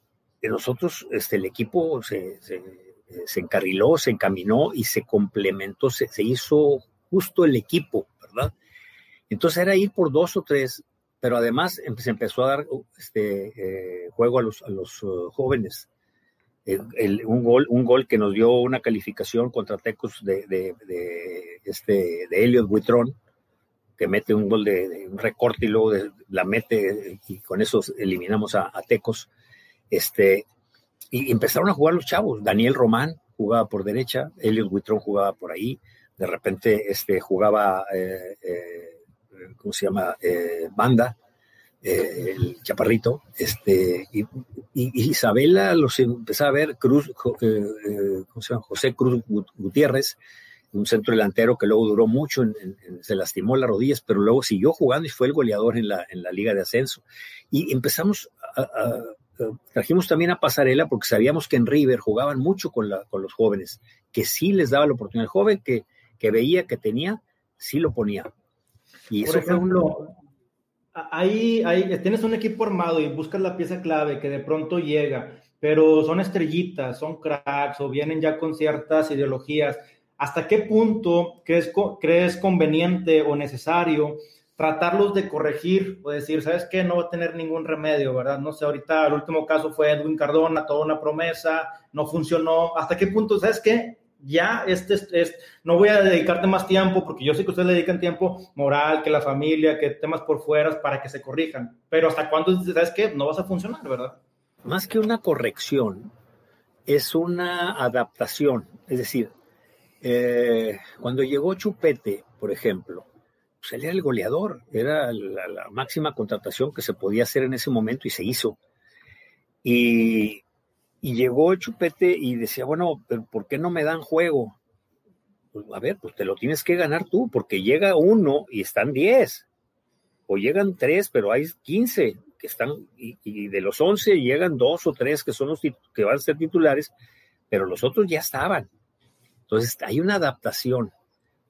de nosotros, este, el equipo se, se, encarriló, se encaminó y se complementó, se, hizo justo el equipo, ¿verdad? Entonces era ir por dos o tres, pero además se empezó a dar este, juego a los, a los jóvenes. un, gol, un gol que nos dio una calificación contra Tecos de, de, este, de Elliot Buitrón, que mete un gol de, un recorte y luego la mete y con eso eliminamos a, Tecos. Este, y empezaron a jugar los chavos. Daniel Román jugaba por derecha, Elliot Buitrón jugaba por ahí, de repente este, jugaba, eh, eh, ¿cómo se llama? Eh, banda, el chaparrito, este, y, Isabela los empezaba a ver, Cruz, ¿cómo se llama? José Cruz Gutiérrez, un centro delantero que luego duró mucho, se lastimó las rodillas, pero luego siguió jugando y fue el goleador en la, en la liga de ascenso. Y empezamos a, trajimos también a Pasarela porque sabíamos que en River jugaban mucho con, la, con los jóvenes, que sí les daba la oportunidad. El joven que, que veía que tenía, sí lo ponía. Y Por ejemplo, ahí, ahí tienes un equipo armado y buscas la pieza clave que de pronto llega, pero son estrellitas, son cracks o vienen ya con ciertas ideologías ¿Hasta qué punto crees, crees conveniente o necesario tratarlos de corregir o decir, ¿sabes qué? No va a tener ningún remedio, ¿verdad? No sé, ahorita el último caso fue Edwin Cardona, toda una promesa, no funcionó. ¿Hasta qué punto, ¿sabes qué? Ya, este es, no voy a dedicarte más tiempo, porque yo sé que ustedes le dedican tiempo moral, que la familia, que temas por fuera, para que se corrijan. Pero ¿hasta cuándo, sabes qué? No vas a funcionar, ¿verdad? Más que una corrección, es una adaptación. Es decir, eh, cuando llegó Chupete, por ejemplo, pues él era el goleador, era la, máxima contratación que se podía hacer en ese momento y se hizo. Y, llegó Chupete y decía, bueno, ¿por qué no me dan juego? Pues, a ver, pues te lo tienes que ganar tú, porque llega uno y están diez, o llegan tres, pero hay quince que están, y, de los once llegan dos o tres que son los que van a ser titulares, pero los otros ya estaban. Entonces, hay una adaptación.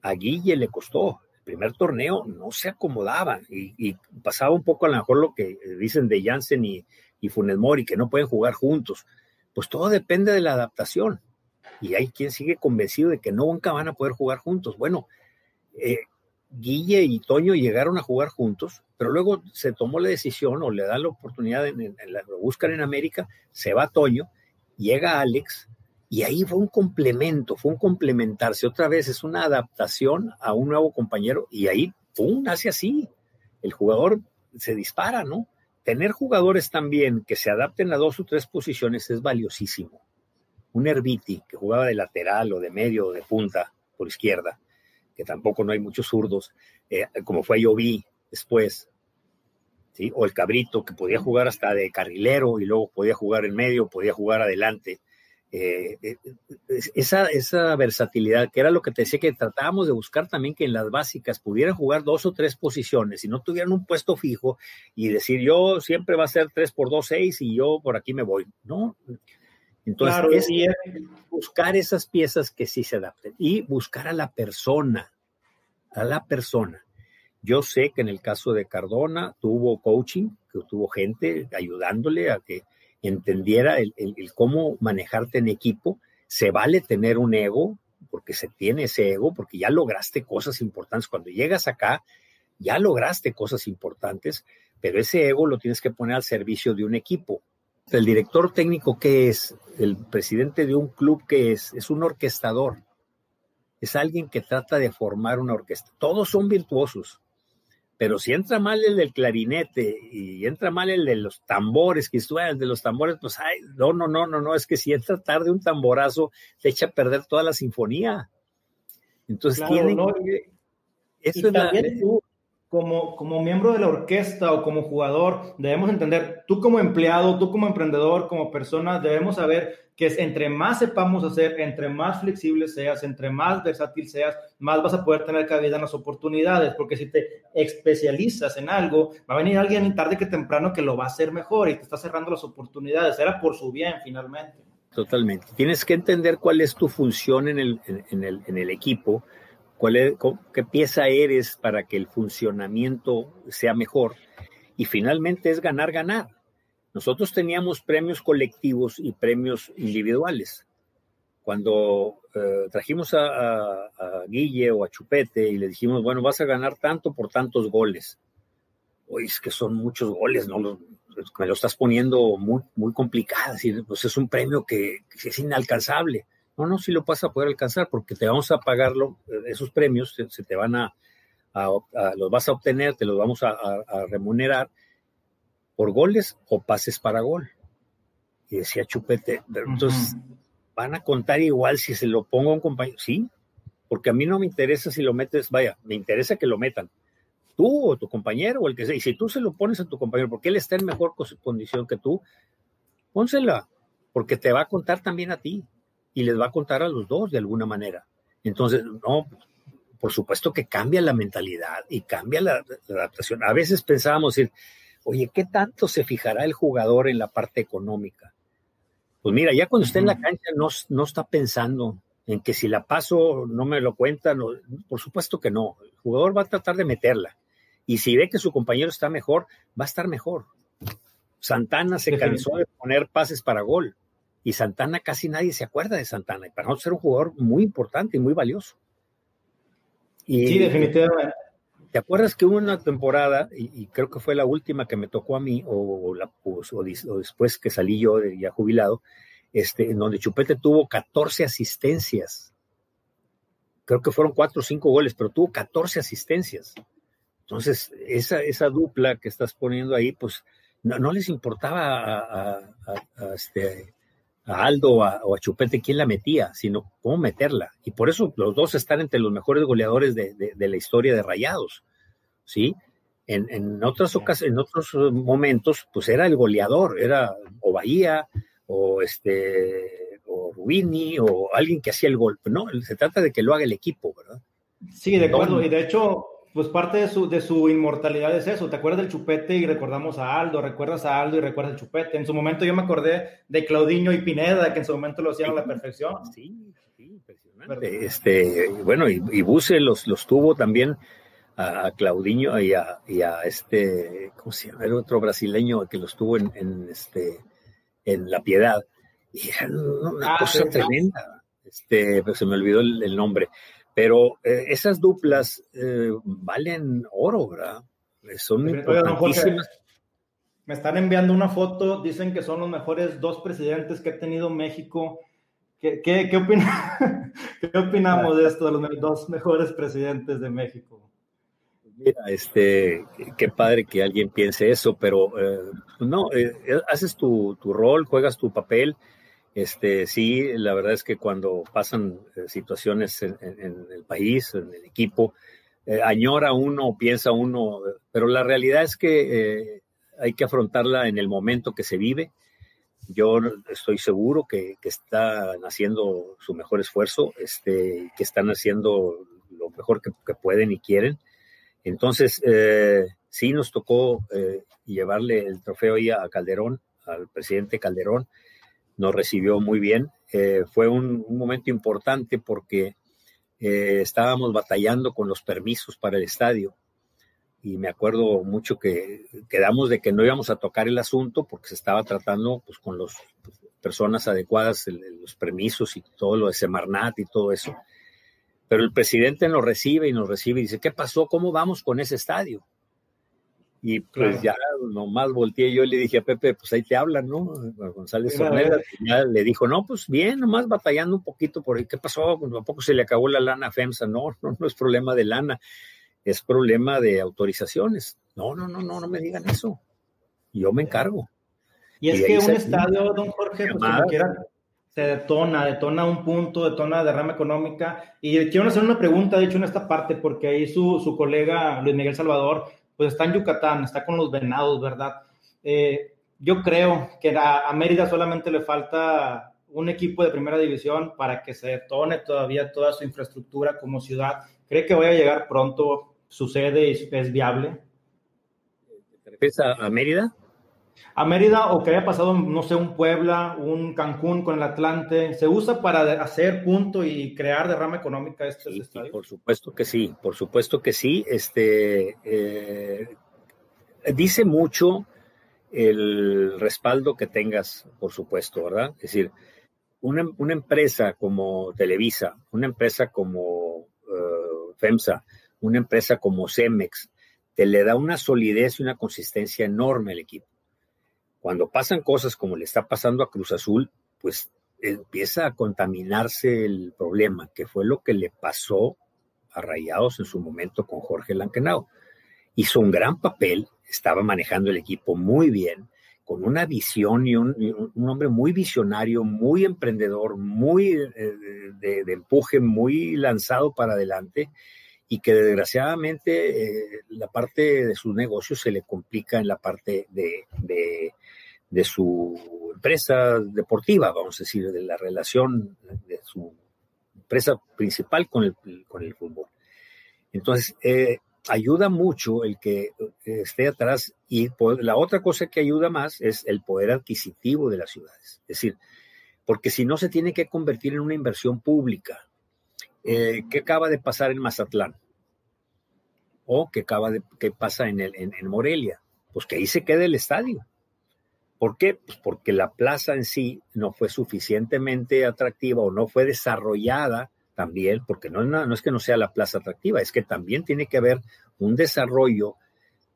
A Guille le costó. El primer torneo no se acomodaba y, pasaba un poco a lo mejor lo que dicen de Jansen y, y Funes Mori, que no pueden jugar juntos. Pues todo depende de la adaptación. Y hay quien sigue convencido de que nunca van a poder jugar juntos. Bueno, eh, Guille y Toño llegaron a jugar juntos, pero luego se tomó la decisión o le dan la oportunidad, en, lo buscan en América, se va Toño, llega Alex, y ahí fue un complemento, fue un complementarse. Otra vez es una adaptación a un nuevo compañero y ahí, ¡pum!, hace así. El jugador se dispara, ¿no? Tener jugadores también que se adapten a dos o tres posiciones es valiosísimo. Un Herbiti que jugaba de lateral o de medio o de punta por izquierda, que tampoco no hay muchos zurdos, eh, como fue Yoví después, ¿sí? o el Cabrito que podía jugar hasta de carrilero y luego podía jugar en medio, podía jugar adelante eh, eh, esa, esa versatilidad, que era lo que te decía que tratábamos de buscar también que en las básicas pudieran jugar dos o tres posiciones y no tuvieran un puesto fijo y decir yo siempre va a ser tres por dos, seis y yo por aquí me voy, ¿no? Entonces, buscar esas piezas que sí se adapten y buscar a la persona, a la persona. Yo sé que en el caso de Cardona tuvo coaching, que tuvo gente ayudándole a que entendiera el, cómo manejarte en equipo. Se vale tener un ego, porque se tiene ese ego, porque ya lograste cosas importantes. Cuando llegas acá, ya lograste cosas importantes, pero ese ego lo tienes que poner al servicio de un equipo. El director técnico, ¿qué es? El presidente de un club, ¿qué es? Es un orquestador. Es alguien que trata de formar una orquesta. Todos son virtuosos. Pero si entra mal el del clarinete y entra mal el de los tambores, que estuvo el de los tambores, pues ay, no, no, no, no, no, es que si entra tarde un tamborazo, te echa a perder toda la sinfonía. Entonces tienen Eso es tú, como, como miembro de la orquesta o como jugador, debemos entender, tú como empleado, tú como emprendedor, como persona, debemos saber que es entre más sepamos hacer, entre más flexible seas, entre más versátil seas, más vas a poder tener cabida en las oportunidades, porque si te especializas en algo, va a venir alguien tarde que temprano que lo va a hacer mejor y te está cerrando las oportunidades, era por su bien finalmente. Totalmente. Tienes que entender cuál es tu función en el, en, el, en el equipo, cuál es, qué pieza eres para que el funcionamiento sea mejor y finalmente es ganar, ganar nosotros teníamos premios colectivos y premios individuales. Cuando eh, trajimos a, Guille o a Chupete y le dijimos, bueno, vas a ganar tanto por tantos goles. oye, es que son muchos goles, ¿no? me lo estás poniendo muy, muy complicado, pues es un premio que, es inalcanzable. No, no, sí lo vas a poder alcanzar porque te vamos a pagarlo, eh, esos premios se, te van a, los vas a obtener, te los vamos a, remunerar por goles o pases para gol. Y decía Chupete, entonces van a contar igual si se lo pongo a un compañero. Sí, porque a mí no me interesa si lo metes, vaya, me interesa que lo metan tú o tu compañero o el que sea. Y si tú se lo pones a tu compañero porque él está en mejor condición que tú, pónsela, porque te va a contar también a ti y les va a contar a los dos de alguna manera. Entonces, no, por supuesto que cambia la mentalidad y cambia la, adaptación. A veces pensábamos decir, oye, ¿qué tanto se fijará el jugador en la parte económica? Pues mira, ya cuando está en la cancha no, no está pensando en que si la paso no me lo cuentan, por supuesto que no. El jugador va a tratar de meterla. Y si ve que su compañero está mejor, va a estar mejor. Santana se cansó de poner pases para gol. Y Santana casi nadie se acuerda de Santana. Y para nosotros era un jugador muy importante y muy valioso. sí, definitivamente. ¿Te acuerdas que hubo una temporada, y, creo que fue la última que me tocó a mí, o, la, después que salí yo ya jubilado, este, en donde Chupete tuvo 14 asistencias. Creo que fueron 4 o 5 goles, pero tuvo 14 asistencias. Entonces, esa, esa dupla que estás poniendo ahí, pues no, les importaba a, este, a Aldo o a Chupete quién la metía, sino cómo meterla. Y por eso los dos están entre los mejores goleadores de, la historia de Rayados. ¿Sí? En, en, otras ocasiones, en otros momentos, pues era el goleador, era o Bahía, o este, o Rubini, o alguien que hacía el golpe. No, se trata de que lo haga el equipo, ¿verdad? Sí, de acuerdo. Y de hecho, pues parte de su, de su inmortalidad es eso. ¿Te acuerdas del chupete y recordamos a Aldo? ¿Recuerdas a Aldo y recuerdas el chupete? En su momento yo me acordé de Claudinho y Pineda, que en su momento lo hacían a la perfección. Sí, sí, impresionante. Este, bueno, y, y Buse los, los tuvo también a, Claudinho y a, y a, este, ¿cómo se llama? Era otro brasileño que los tuvo en, en este, en La Piedad. Y era una ah, cosa tremenda. Este, pero se me olvidó el nombre. Pero eh, esas duplas eh, valen oro, ¿verdad? Son importantísimas. Me están enviando una foto, dicen que son los mejores dos presidentes que ha tenido México. ¿Qué, qué, qué, ¿qué opinamos de esto, de los dos mejores presidentes de México? Mira, este, qué padre que alguien piense eso, pero eh, no, haces tu, tu, rol, juegas tu papel este, sí, la verdad es que cuando pasan eh, situaciones en, el país, en el equipo, eh, añora uno, piensa uno, pero la realidad es que eh, hay que afrontarla en el momento que se vive. Yo estoy seguro que, están haciendo su mejor esfuerzo, este, que están haciendo lo mejor que, pueden y quieren. Entonces, sí nos tocó llevarle el trofeo ahí a Calderón, al presidente Calderón nos recibió muy bien. Eh, fue un, momento importante porque eh, estábamos batallando con los permisos para el estadio y me acuerdo mucho que quedamos de que no íbamos a tocar el asunto porque se estaba tratando pues, con las personas adecuadas, los permisos y todo lo de Semarnat y todo eso. Pero el presidente nos recibe y nos recibe y dice, ¿qué pasó? ¿Cómo vamos con ese estadio? Y pues ya nomás volteé yo y le dije a Pepe, pues ahí te hablan, ¿no? A González Ornella. Ya le dijo, no, pues bien, nomás batallando un poquito por ahí. ¿Qué pasó? Pues, ¿A poco se le acabó la lana a FEMSA? No, no, no es problema de lana, es problema de autorizaciones. No, no, no, no, no me digan eso. Yo me encargo. Y es que un estadio, don Jorge, pues como quieran, se detona, detona un punto, detona derrama económica. Y quiero hacer una pregunta, de hecho, en esta parte, porque ahí su, su colega Luis Miguel Salvador pues está en Yucatán, está con los venados, ¿verdad? Eh, yo creo que a, Mérida solamente le falta un equipo de primera división para que se detone todavía toda su infraestructura como ciudad. ¿Cree que vaya a llegar pronto? ¿Sucede y es viable? ¿Te a Mérida? A Mérida o que haya pasado, no sé, un Puebla, un Cancún con el Atlante, ¿se usa para hacer punto y crear derrama económica este estadio? por supuesto que sí, por supuesto que sí. Este, eh, dice mucho el respaldo que tengas, por supuesto, ¿verdad? Es decir, una, empresa como Televisa, una empresa como eh, FEMSA, una empresa como Cemex, te le da una solidez y una consistencia enorme al equipo. Cuando pasan cosas como le está pasando a Cruz Azul, pues empieza a contaminarse el problema, que fue lo que le pasó a Rayados en su momento con Jorge Lankenau. Hizo un gran papel, estaba manejando el equipo muy bien, con una visión y un, hombre muy visionario, muy emprendedor, muy eh, de, empuje, muy lanzado para adelante y que desgraciadamente eh, la parte de su negocio se le complica en la parte de, su empresa deportiva, vamos a decir, de la relación de su empresa principal con el, con el fútbol. Entonces, eh, ayuda mucho el que esté atrás y la otra cosa que ayuda más es el poder adquisitivo de las ciudades. Es decir, porque si no se tiene que convertir en una inversión pública. Eh, ¿Qué acaba de pasar en Mazatlán? ¿O qué, acaba de, qué pasa en, el, en, Morelia? Pues que ahí se quede el estadio. ¿Por qué? Pues porque la plaza en sí no fue suficientemente atractiva o no fue desarrollada también, porque no, no, es que no sea la plaza atractiva, es que también tiene que haber un desarrollo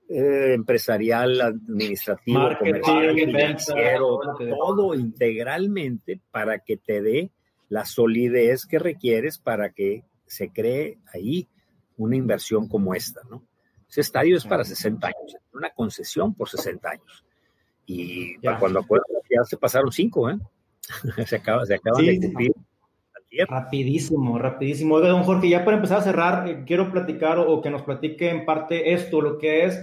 eh, empresarial, administrativo, comercial, financiero, todo integralmente para que te dé la solidez que requieres para que se cree ahí una inversión como esta, ¿no? Ese estadio es para 60 años, una concesión por 60 años. Y cuando acuerdo, ya se pasaron cinco, ¿eh? se, acaba, se acaban de cumplir Rapidísimo, rapidísimo. Oiga, don Jorge, ya para empezar a cerrar, eh, quiero platicar o, que nos platique en parte esto, lo que es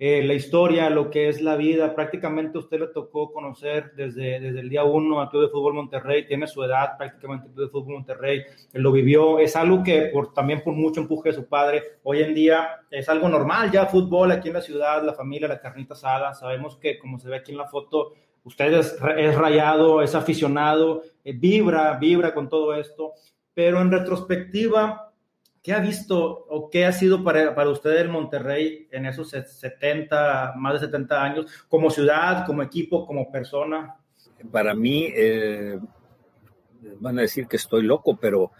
eh, la historia, lo que es la vida. Prácticamente usted le tocó conocer desde, desde el día uno a Club de Fútbol Monterrey, tiene su edad prácticamente Club de Fútbol Monterrey, él lo vivió, es algo que por, también por mucho empuje de su padre, hoy en día es algo normal ya fútbol aquí en la ciudad, la familia, la carnita asada, sabemos que como se ve aquí en la foto, usted es, rayado, es aficionado, eh, vibra, vibra con todo esto, pero en retrospectiva, ¿qué ha visto o qué ha sido para, usted el Monterrey en esos 70, más de 70 años, como ciudad, como equipo, como persona? Para mí, eh, van a decir que estoy loco, pero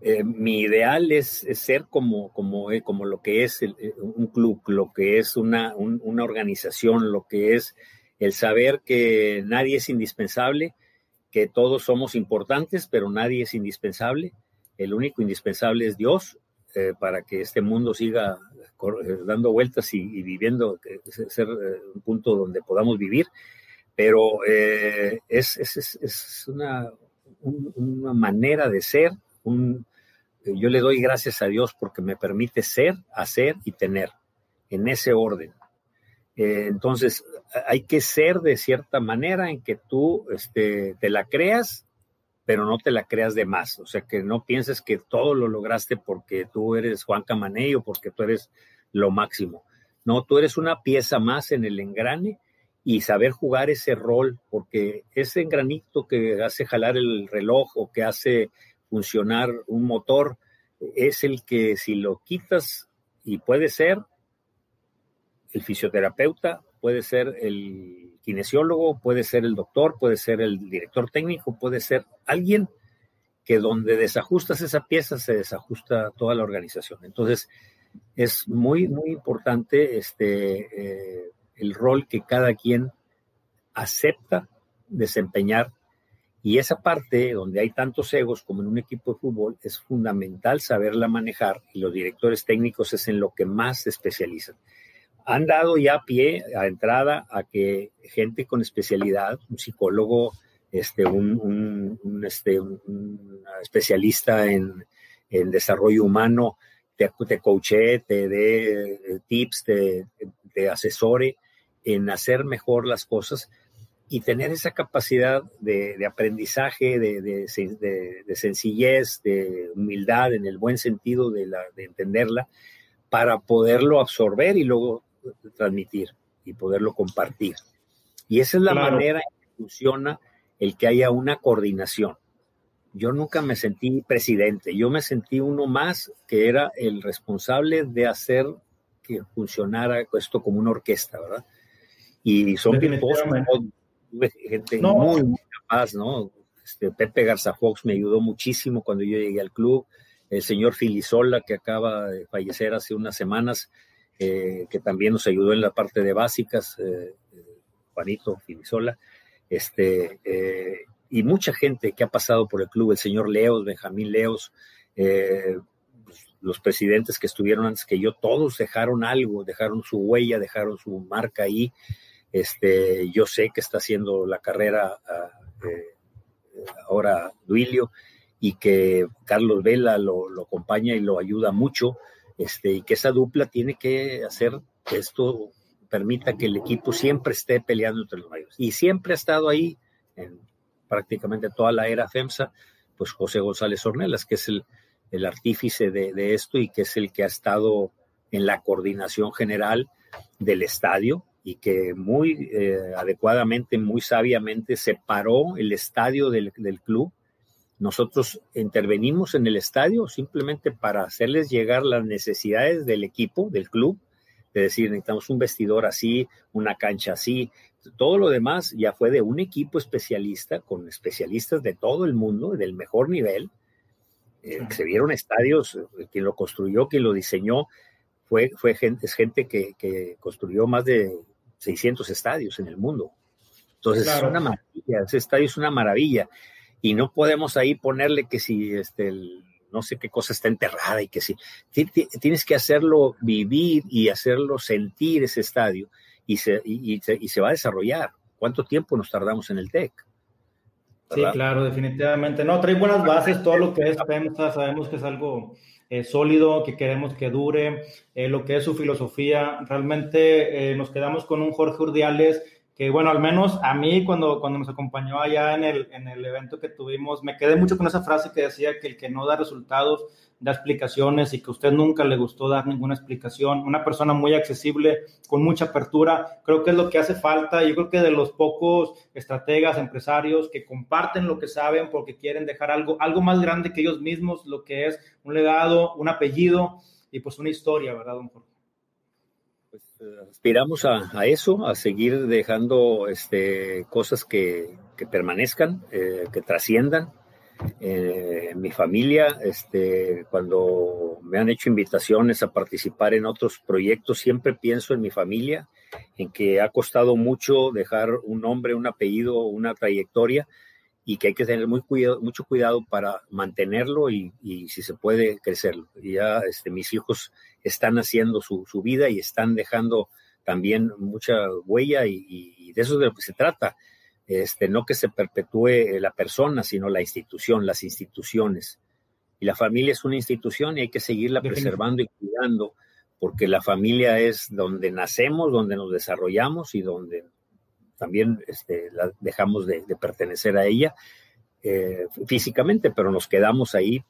eh, mi ideal es, ser como, como, como lo que es un club, lo que es una, una organización, lo que es el saber que nadie es indispensable, que todos somos importantes, pero nadie es indispensable. El único indispensable es Dios eh, para que este mundo siga eh, dando vueltas y, viviendo, ser eh, un punto donde podamos vivir. Pero es, es, una, una, manera de ser. Un, yo le doy gracias a Dios porque me permite ser, hacer y tener en ese orden. Eh, entonces, hay que ser de cierta manera en que tú este, te la creas, pero no te la creas de más. O sea, que no pienses que todo lo lograste porque tú eres Juan Camaney o porque tú eres lo máximo. No, tú eres una pieza más en el engrane y saber jugar ese rol, porque ese engranito que hace jalar el reloj o que hace funcionar un motor es el que si lo quitas y puede ser, el fisioterapeuta, puede ser el kinesiólogo, puede ser el doctor, puede ser el director técnico, puede ser alguien que donde desajustas esa pieza se desajusta toda la organización. Entonces, es muy, muy importante este, eh, el rol que cada quien acepta desempeñar. Y esa parte donde hay tantos egos como en un equipo de fútbol es fundamental saberla manejar y los directores técnicos es en lo que más se especializan han dado ya pie a entrada a que gente con especialidad, un psicólogo, este, un, este, especialista en, desarrollo humano, te, te coache, te dé eh, tips, te, asesore en hacer mejor las cosas y tener esa capacidad de, aprendizaje, de, sencillez, de humildad en el buen sentido de entenderla, para poderlo absorber y luego transmitir y poderlo compartir. Y esa es la manera en que funciona el que haya una coordinación. Yo nunca me sentí presidente, yo me sentí uno más que era el responsable de hacer que funcionara esto como una orquesta, ¿verdad? Y son gente muy, muy capaz, ¿no? Este, Pepe Garza Fox me ayudó muchísimo cuando yo llegué al club. El señor Filisola, que acaba de fallecer hace unas semanas, eh, que también nos ayudó en la parte de básicas, eh, Juanito Finisola, este, y mucha gente que ha pasado por el club, el señor Leos, Benjamín Leos, los presidentes que estuvieron antes que yo, todos dejaron algo, dejaron su huella, dejaron su marca ahí. Este, yo sé que está haciendo la carrera ah, ahora Duilio y que Carlos Vela lo, acompaña y lo ayuda mucho, este, y que esa dupla tiene que hacer que esto permita que el equipo siempre esté peleando entre los mayores. Y siempre ha estado ahí en prácticamente toda la era FEMSA, pues José González Ornelas, que es el, artífice de, esto y que es el que ha estado en la coordinación general del estadio y que muy eh, adecuadamente, muy sabiamente separó el estadio del, del club nosotros intervenimos en el estadio simplemente para hacerles llegar las necesidades del equipo, del club, de decir, necesitamos un vestidor así, una cancha así. Todo lo demás ya fue de un equipo especialista, con especialistas de todo el mundo, del mejor nivel. Eh, se vieron estadios, eh, quien lo construyó, quien lo diseñó, fue, fue gente, es gente que, que construyó más de 600 estadios en el mundo. Entonces es una maravilla, ese estadio es una maravilla y no podemos ahí ponerle que si este, no sé qué cosa está enterrada y que si tienes que hacerlo vivir y hacerlo sentir ese estadio y se, y, se, va a desarrollar. ¿Cuánto tiempo nos tardamos en el TEC? Sí, claro, definitivamente. No, trae buenas bases, todo lo que es PEMSA, sabemos que es algo eh, sólido, que queremos que dure, eh, lo que es su filosofía. Realmente eh, nos quedamos con un Jorge Urdiales que bueno, al menos a mí cuando, cuando nos acompañó allá en el, en el evento que tuvimos, me quedé mucho con esa frase que decía que el que no da resultados da explicaciones y que a usted nunca le gustó dar ninguna explicación. Una persona muy accesible, con mucha apertura, creo que es lo que hace falta. Yo creo que de los pocos estrategas, empresarios que comparten lo que saben porque quieren dejar algo, algo más grande que ellos mismos, lo que es un legado, un apellido y pues una historia, ¿verdad, don Jorge? Aspiramos a, eso, a seguir dejando este, cosas que, permanezcan, eh, que trasciendan. Eh, mi familia, este, cuando me han hecho invitaciones a participar en otros proyectos, siempre pienso en mi familia, en que ha costado mucho dejar un nombre, un apellido, una trayectoria y que hay que tener muy cuidado, mucho cuidado para mantenerlo y, y, si se puede crecerlo. Y ya este, mis hijos están haciendo su, su vida y están dejando también mucha huella y, de eso es de lo que se trata. Este, no que se perpetúe la persona, sino la institución, las instituciones. Y la familia es una institución y hay que seguirla preservando y cuidando, porque la familia es donde nacemos, donde nos desarrollamos y donde también este, la dejamos de, pertenecer a ella eh, físicamente, pero nos quedamos ahí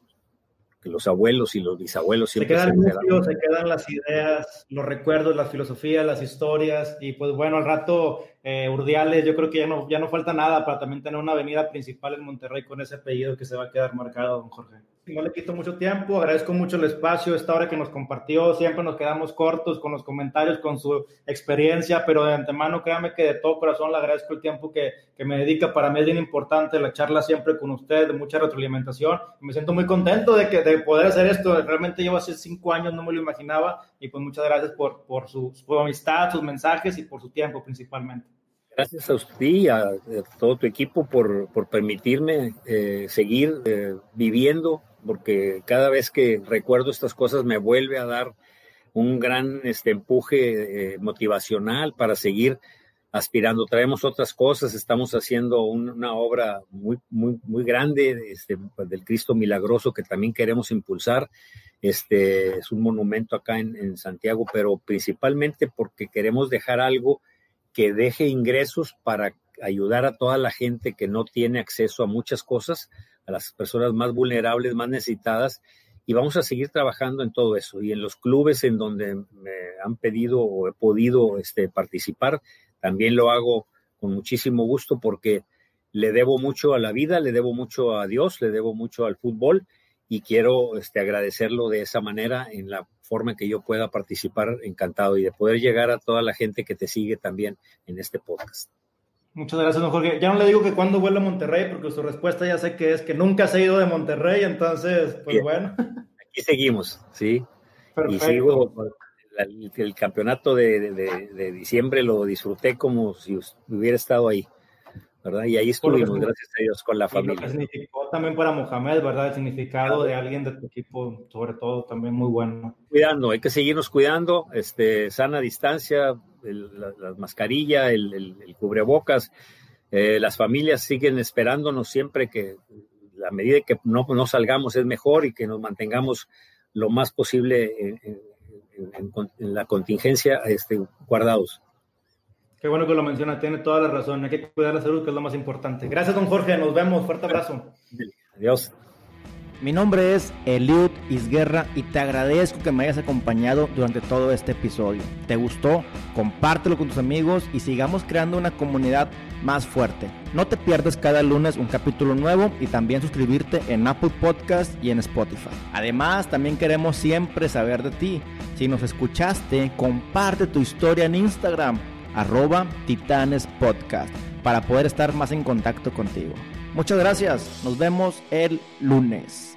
los abuelos y los bisabuelos siempre se quedan, se, se quedan las ideas, los recuerdos, las filosofías, las historias y pues bueno, al rato eh, Urdiales, yo creo que ya no, ya no falta nada para también tener una avenida principal en Monterrey con ese apellido que se va a quedar marcado, don Jorge. No le quito mucho tiempo, agradezco mucho el espacio, esta hora que nos compartió, siempre nos quedamos cortos con los comentarios, con su experiencia, pero de antemano créame que de todo corazón le agradezco el tiempo que, que me dedica, para mí es bien importante la charla siempre con usted, de mucha retroalimentación, me siento muy contento de, que, de poder hacer esto, realmente llevo hace cinco años, no me lo imaginaba, y pues muchas gracias por, por su, su amistad, sus mensajes y por su tiempo principalmente. Gracias a usted y a, todo tu equipo por, por permitirme eh, seguir eh, viviendo, porque cada vez que recuerdo estas cosas me vuelve a dar un gran este, empuje eh, motivacional para seguir aspirando. Traemos otras cosas, estamos haciendo una obra muy, muy, muy grande este, del Cristo Milagroso que también queremos impulsar. Este es un monumento acá en, en Santiago, pero principalmente porque queremos dejar algo que deje ingresos para ayudar a toda la gente que no tiene acceso a muchas cosas, a las personas más vulnerables, más necesitadas, y vamos a seguir trabajando en todo eso. Y en los clubes en donde me han pedido o he podido este, participar, también lo hago con muchísimo gusto porque le debo mucho a la vida, le debo mucho a Dios, le debo mucho al fútbol y quiero este, agradecerlo de esa manera en la forma en que yo pueda participar encantado y de poder llegar a toda la gente que te sigue también en este podcast. Muchas gracias, don Jorge. Ya no le digo que cuando vuelve a Monterrey, porque su respuesta ya sé que es que nunca se ha ido de Monterrey, entonces, pues bueno. Aquí seguimos, sí. Y sigo el, campeonato de, diciembre lo disfruté como si hubiera estado ahí, ¿verdad? Y ahí estuvimos, gracias a Dios, con la familia. significó también para Mohamed, ¿verdad? El significado de alguien de tu equipo, sobre todo, también muy bueno. Cuidando, hay que seguirnos cuidando, este, sana distancia, la, mascarilla, el, cubrebocas. Eh, las familias siguen esperándonos siempre que la medida que no, no salgamos es mejor y que nos mantengamos lo más posible en, la contingencia este, guardados. Qué bueno que lo menciona, tiene toda la razón. Hay que cuidar la salud, que es lo más importante. Gracias, don Jorge. Nos vemos. Fuerte abrazo. Adiós. Mi nombre es Eliud Isguerra y te agradezco que me hayas acompañado durante todo este episodio. ¿Te gustó? Compártelo con tus amigos y sigamos creando una comunidad más fuerte. No te pierdas cada lunes un capítulo nuevo y también suscribirte en Apple Podcast y en Spotify. Además, también queremos siempre saber de ti. Si nos escuchaste, comparte tu historia en Instagram, arroba Titanes Podcast, para poder estar más en contacto contigo. Muchas gracias. Nos vemos el lunes.